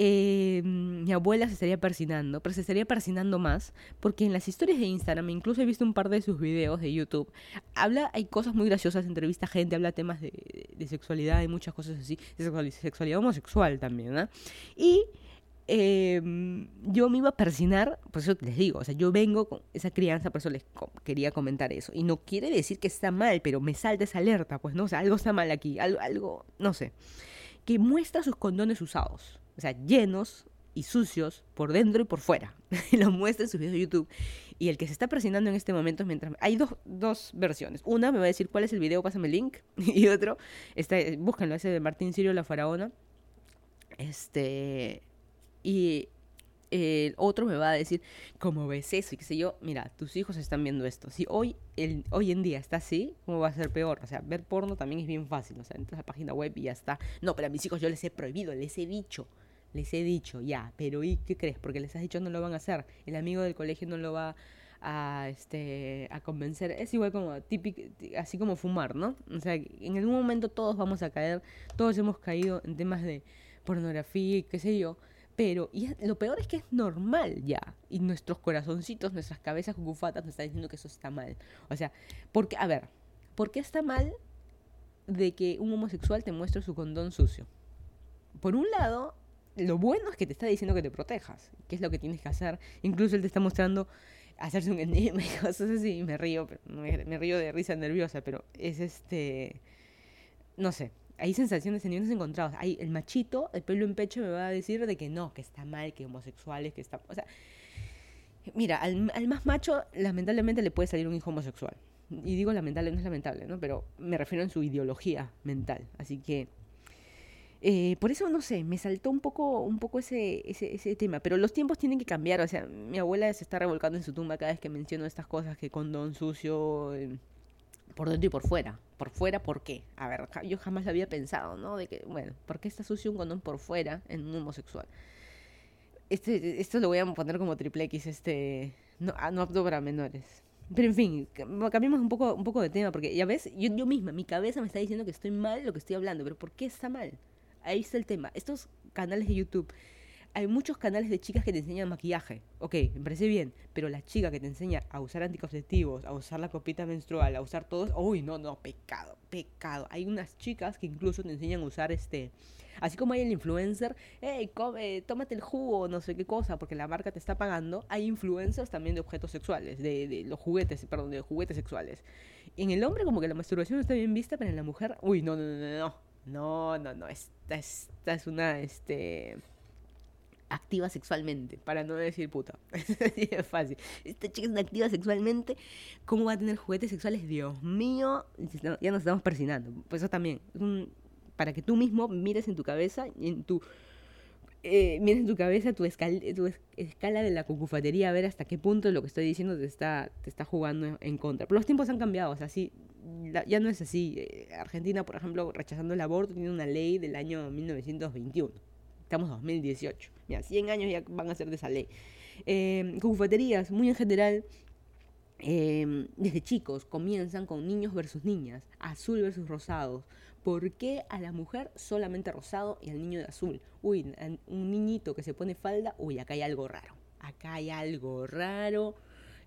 Speaker 2: eh, mi abuela se estaría persinando, pero se estaría persinando más porque en las historias de Instagram, incluso he visto un par de sus videos de YouTube, habla, hay cosas muy graciosas, entrevista gente, habla temas de, sexualidad y muchas cosas así, de sexualidad homosexual también, ¿no? Y em, yo me iba a persinar, por eso les digo, o sea, yo vengo con esa crianza, por eso les quería comentar eso. Y no quiere decir que está mal, pero me salta esa alerta, pues, ¿no? O sea, algo está mal aquí, algo, algo no sé. Que muestra sus condones usados o sea, llenos y sucios por dentro y por fuera. [laughs] y lo muestra en sus videos de YouTube. Y el que se está presionando en este momento, mientras. Hay dos, dos versiones. Una me va a decir cuál es el video, pásame el link. [laughs] y otro, está, búsquenlo, ese de Martín Sirio, la faraona. Este. Y el otro me va a decir, ¿cómo ves eso? Y qué sé yo, mira, tus hijos están viendo esto. Si hoy, el, hoy en día está así, ¿cómo va a ser peor? O sea, ver porno también es bien fácil. O sea, entras a la página web y ya está. No, pero a mis hijos yo les he prohibido, les he dicho les he dicho, ya, pero ¿y qué crees? Porque les has dicho no lo van a hacer. El amigo del colegio no lo va a, este, a convencer. Es igual como típico, así como fumar, ¿no? O sea, en algún momento todos vamos a caer, todos hemos caído en temas de pornografía y qué sé yo. Pero y lo peor es que es normal ya. Y nuestros corazoncitos, nuestras cabezas cucufatas nos están diciendo que eso está mal. O sea, porque, a ver, ¿por qué está mal de que un homosexual te muestre su condón sucio? Por un lado, lo bueno es que te está diciendo que te protejas, qué es lo que tienes que hacer. Incluso él te está mostrando hacerse un enema [laughs] y cosas así. Me río, me, río de risa nerviosa, pero es este. No sé, hay sensaciones, sentimientos encontrados. Hay el machito, el pelo en pecho me va a decir de que no, que está mal, que homosexuales, que está. O sea, mira, al, al más macho, lamentablemente le puede salir un hijo homosexual. Y digo lamentable, no es lamentable, ¿no? Pero me refiero en su ideología mental. Así que eh, por eso, no sé, me saltó un poco, un poco ese, ese, ese, tema. Pero los tiempos tienen que cambiar. O sea, mi abuela se está revolcando en su tumba cada vez que menciono estas cosas que con don sucio eh, por dentro y por fuera. Por fuera, ¿por qué? A ver, yo jamás lo había pensado, ¿no? De que, bueno, ¿por qué está sucio un condón por fuera en un homosexual? Este, esto lo voy a poner como triple X, este, no, ah, no apto para menores. Pero en fin, cambiemos un poco, un poco de tema, porque ya ves, yo, yo misma, mi cabeza me está diciendo que estoy mal lo que estoy hablando, pero ¿por qué está mal? Ahí está el tema. Estos canales de YouTube, hay muchos canales de chicas que te enseñan maquillaje. Ok, me parece bien, pero la chica que te enseña a usar anticonceptivos, a usar la copita menstrual, a usar todos, uy, no, no, pecado, pecado. Hay unas chicas que incluso te enseñan a usar este, así como hay el influencer, hey, come, tómate el jugo, no sé qué cosa, porque la marca te está pagando, hay influencers también de objetos sexuales, de, de los juguetes, perdón, de juguetes sexuales. En el hombre como que la masturbación está bien vista, pero en la mujer, uy, no, no, no, no, no no, no, no, esta, es una, este, activa sexualmente, para no decir puta. [laughs] es fácil. Esta chica es una activa sexualmente, ¿cómo va a tener juguetes sexuales? Dios mío, ya nos estamos persinando. Pues eso también, para que tú mismo mires en tu cabeza, en tu eh, mires en tu cabeza tu, escala, de la cucufatería a ver hasta qué punto lo que estoy diciendo te está, te está jugando en contra. Pero los tiempos han cambiado, o sea, sí, ya no es así. Eh, Argentina, por ejemplo, rechazando el aborto, tiene una ley del año 1921. Estamos en 2018. Mira, 100 años ya van a ser de esa ley. Eh, muy en general, em, desde chicos comienzan con niños versus niñas, azul versus rosados. ¿Por qué a la mujer solamente rosado y al niño de azul? Uy, un niñito que se pone falda, uy, acá hay algo raro. acá hay algo raro.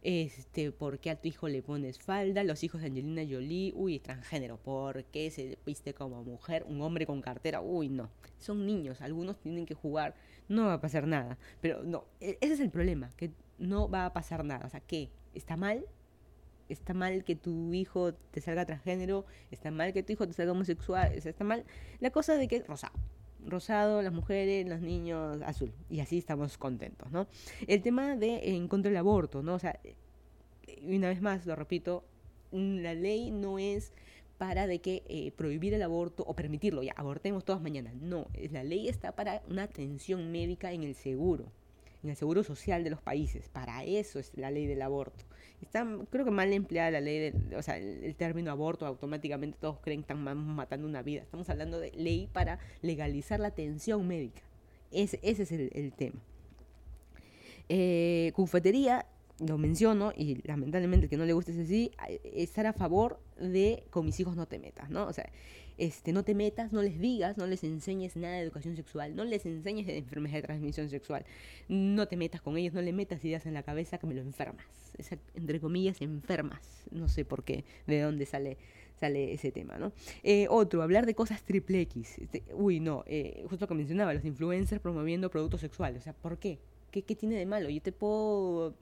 Speaker 2: Este, ¿por qué a tu hijo le pones falda? Los hijos de Angelina Jolie, uy, transgénero, ¿por qué se viste como mujer? Un hombre con cartera, uy, no. Son niños, algunos tienen que jugar, no va a pasar nada. Pero no, e, ese es el problema, que no va a pasar nada. O sea, ¿qué? ¿Está mal? está mal que tu hijo te salga transgénero, está mal que tu hijo te salga homosexual, está mal la cosa de que rosado, rosado, las mujeres, los niños, azul. Y así estamos contentos, ¿no? El tema de en contra del aborto, ¿no? O sea, una vez más, lo repito, la ley no es para de que eh, prohibir el aborto o permitirlo, ya, abortemos todas mañana. No, la ley está para una atención médica en el seguro, en el seguro social de los países. Para eso es la ley del aborto. Está, creo que mal empleada la ley, de, o sea, el, término aborto, automáticamente todos creen que están matando una vida. Estamos hablando de ley para legalizar la atención médica. Ese, ese es el, tema. Eh, lo menciono, y lamentablemente que no le guste ese sí, estar a favor de con mis hijos no te metas, ¿no? O sea, este, no te metas, no les digas, no les enseñes nada de educación sexual, no les enseñes de enfermedad de transmisión sexual, no te metas con ellos, no le metas ideas en la cabeza que me lo enfermas, entre comillas, enfermas, no sé por qué, de dónde sale sale ese tema, ¿no? Eh, otro, hablar de cosas triple X. Este, uy, no, eh, justo lo que mencionaba, los influencers promoviendo productos sexuales. O sea, ¿por qué? ¿Qué, qué tiene de malo? Yo te puedo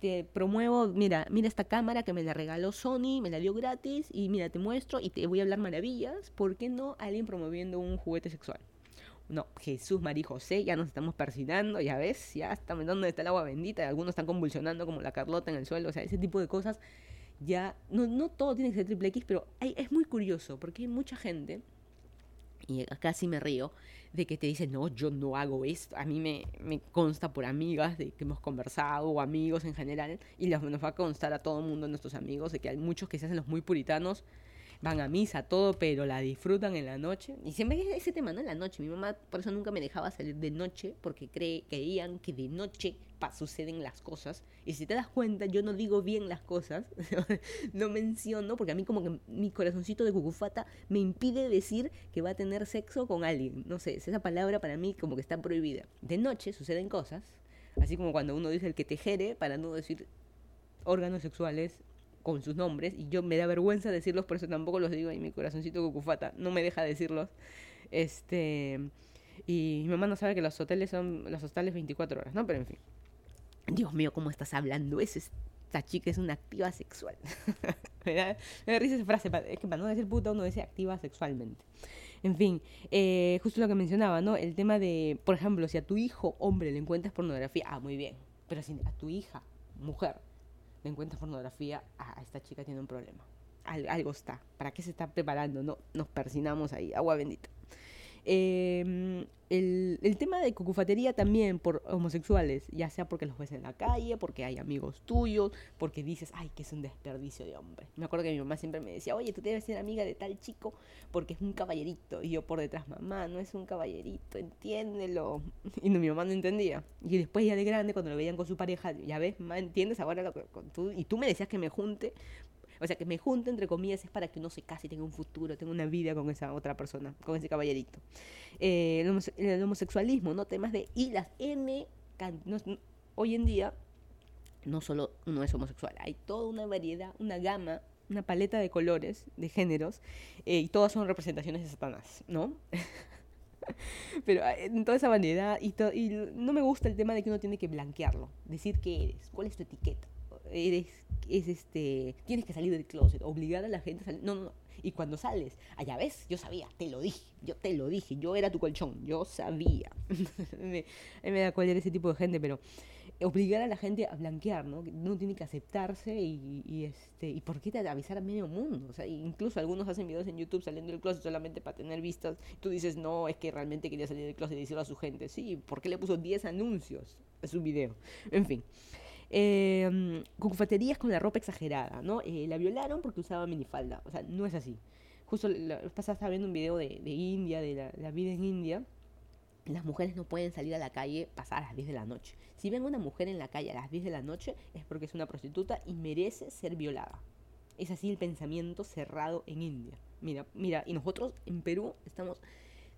Speaker 2: te promuevo, mira, mira esta cámara que me la regaló Sony, me la dio gratis y mira, te muestro y te voy a hablar maravillas. ¿Por qué no alguien promoviendo un juguete sexual? No, Jesús, María José, ya nos estamos persinando, ya ves, ya está donde está el agua bendita, algunos están convulsionando como la Carlota en el suelo, o sea, ese tipo de cosas ya, no, no todo tiene que ser triple X, pero hay, es muy curioso porque hay mucha gente, y acá sí me río, de que te dicen, no, yo no hago esto. A mí me, me consta por amigas de que hemos conversado o amigos en general y nos va a constar a todo el mundo, nuestros amigos, de que hay muchos que se hacen los muy puritanos van a misa, todo, pero la disfrutan en la noche. Y siempre es ese tema, ¿no? En la noche. Mi mamá por eso nunca me dejaba salir de noche, porque cree, creían que de noche suceden las cosas. Y si te das cuenta, yo no digo bien las cosas, [laughs] no menciono, porque a mí como que mi corazoncito de cucufata me impide decir que va a tener sexo con alguien. No sé, esa palabra para mí como que está prohibida. De noche suceden cosas, así como cuando uno dice el que te jere, para no decir órganos sexuales con sus nombres y yo me da vergüenza decirlos, por eso tampoco los digo y mi corazoncito cucufata no me deja decirlos. Este y mi mamá no sabe que los hoteles son los hostales 24 horas, ¿no? Pero en fin. Dios mío, ¿cómo estás hablando? Es esta chica es una activa sexual. [laughs] me, da, risa esa frase, es que para no decir puta uno dice activa sexualmente. En fin, eh, justo lo que mencionaba, ¿no? El tema de, por ejemplo, si a tu hijo hombre le encuentras pornografía, ah, muy bien. Pero si a tu hija mujer le encuentras pornografía, ah, esta chica tiene un problema. algo está. ¿Para qué se está preparando? No, nos persinamos ahí. Agua bendita. Eh, el, el, tema de cucufatería también por homosexuales, ya sea porque los ves en la calle, porque hay amigos tuyos, porque dices, ay, que es un desperdicio de hombre. Me acuerdo que mi mamá siempre me decía, oye, tú debes ser amiga de tal chico porque es un caballerito. Y yo por detrás, mamá, no es un caballerito, entiéndelo. [laughs] Y mi mamá no entendía. Y después ya de grande, cuando lo veían con su pareja, ya ves, mamá, ¿entiendes ahora lo que, con tú? Y tú me decías que me junte o sea, que me junte, entre comillas, es para que uno se case y tenga un futuro, tenga una vida con esa otra persona, con ese caballerito. Eh, el, homosexualismo, ¿no? Temas de... Y las N... hoy en día, no solo uno es homosexual, hay toda una variedad, una gama, una paleta de colores, de géneros, eh, y todas son representaciones de Satanás, ¿no? [laughs] Pero eh, en toda esa variedad, y no me gusta el tema de que uno tiene que blanquearlo, decir qué eres, cuál es tu etiqueta. Eres es este, tienes que salir del closet, obligar a la gente a salir. No, no. Y cuando sales, allá ves, yo sabía, te lo dije, yo te lo dije, yo era tu colchón, yo sabía. [laughs] me, me da cuál ese tipo de gente, pero obligar a la gente a blanquear, ¿no? No tiene que aceptarse y, y, este y por qué te avisar a medio mundo, o sea, incluso algunos hacen videos en YouTube saliendo del closet solamente para tener vistas. Tú dices, "No, es que realmente quería salir del closet y decirlo a su gente." Sí, ¿por qué le puso 10 anuncios a su video? En fin. Eh, con la ropa exagerada, ¿no? Eh, la violaron porque usaba minifalda. O sea, no es así. Justo estaba viendo un video de, India, de la, vida en India. Las mujeres no pueden salir a la calle pasar a las 10 de la noche. Si ven una mujer en la calle a las 10 de la noche es porque es una prostituta y merece ser violada. Es así el pensamiento cerrado en India. Mira, mira, y nosotros en Perú estamos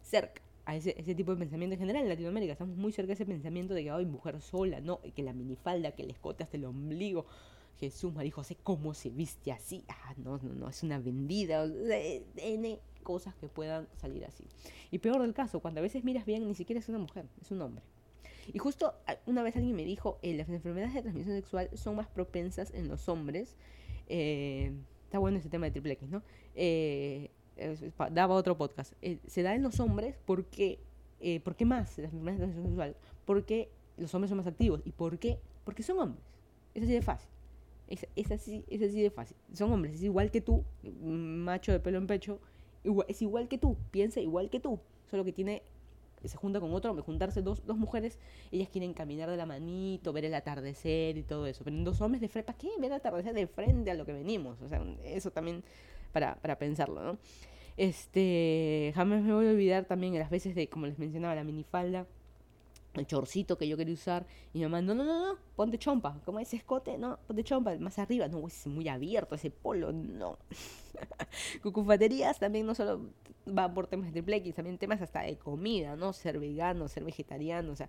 Speaker 2: cerca a ese, ese tipo de pensamiento en general en Latinoamérica. Estamos muy cerca de ese pensamiento de que hay mujer sola, no, que la minifalda, que el escote hasta el ombligo. Jesús, María José, ¿cómo se viste así? Ah, no, no, no, es una vendida. N cosas que puedan salir así. Y peor del caso, cuando a veces miras bien, ni siquiera es una mujer, es un hombre. Y justo una vez alguien me dijo, eh, las enfermedades de transmisión sexual son más propensas en los hombres. Eh, está bueno ese tema de triple X, ¿no? Eh, daba otro podcast. Eh, se da en los hombres porque, eh, ¿por qué más las enfermedades de transmisión sexual? Porque los hombres son más activos. ¿Y por qué? Porque son hombres. Es así de fácil. Es, es, así, es así de fácil. Son hombres, es igual que tú, macho de pelo en pecho, es igual que tú, piensa igual que tú, solo que tiene se junta con otro juntarse dos, dos mujeres, ellas quieren caminar de la manito, ver el atardecer y todo eso. Pero en dos hombres de frente, ¿para qué ver el atardecer de frente a lo que venimos? O sea, eso también para, para pensarlo, ¿no? Este, jamás me voy a olvidar también las veces de, como les mencionaba, la minifalda el chorcito que yo quería usar. Y mi mamá, no, no, no, no, ponte chompa. Como ese escote, no, ponte chompa. Más arriba, no, es muy abierto ese polo, no. [laughs] Cucufaterías también no solo van por temas de triple X, también temas hasta de comida, ¿no? Ser vegano, ser vegetariano, o sea,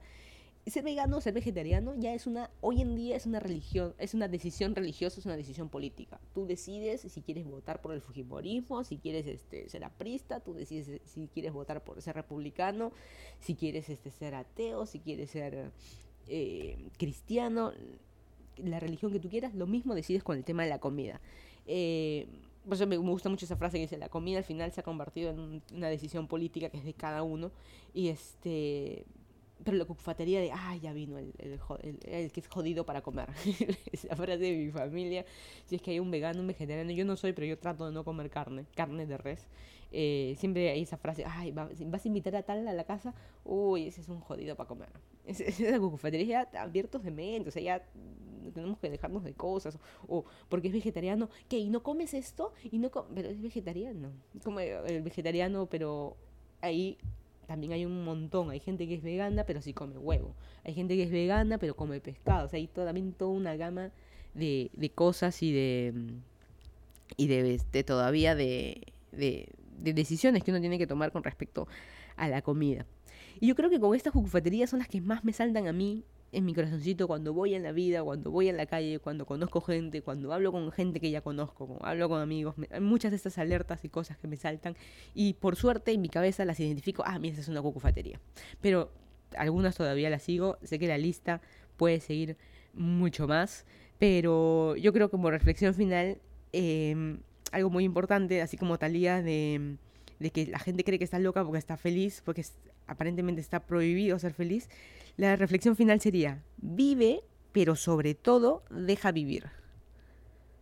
Speaker 2: ser vegano, ser vegetariano ya es una, hoy en día es una religión, es una decisión religiosa, es una decisión política. Tú decides si quieres votar por el fujimorismo, si quieres este, ser aprista, tú decides si quieres votar por ser republicano, si quieres este, ser ateo, si quieres ser eh, cristiano, la religión que tú quieras, lo mismo decides con el tema de la comida. Eh, por eso me, gusta mucho esa frase que dice, la comida al final se ha convertido en una decisión política que es de cada uno. Y este pero la cufatería de, ah, ya vino el, el, el, que es jodido para comer. [laughs] Esa frase de mi familia. Si es que hay un vegano, un vegetariano, yo no soy, pero yo trato de no comer carne, carne de res. Eh, siempre hay esa frase, ay, vas a invitar a tal a la casa, uy, ese es un jodido para comer. [laughs] Es, es la cufatería ya abiertos de mente, o sea, ya tenemos que dejarnos de cosas, o porque es vegetariano, ¿qué? ¿Y no comes esto? ¿Y no pero es vegetariano, como el vegetariano, pero ahí también hay un montón. Hay gente que es vegana, pero sí come huevo. Hay gente que es vegana, pero come pescado. O sea, hay también toda una gama de, de cosas y de. y de, todavía de, de, decisiones que uno tiene que tomar con respecto a la comida. Y yo creo que con estas jucufaterías son las que más me saltan a mí en mi corazoncito cuando voy en la vida, cuando voy en la calle, cuando conozco gente, cuando hablo con gente que ya conozco, cuando hablo con amigos. hay muchas de estas alertas y cosas que me saltan y por suerte en mi cabeza las identifico, ah, mira, esa es una cucufatería. Pero algunas todavía las sigo, sé que la lista puede seguir mucho más, pero yo creo que como reflexión final, em, algo muy importante, así como Talía de, de que la gente cree que está loca porque está feliz, porque aparentemente está prohibido ser feliz, la reflexión final sería, vive, pero sobre todo deja vivir.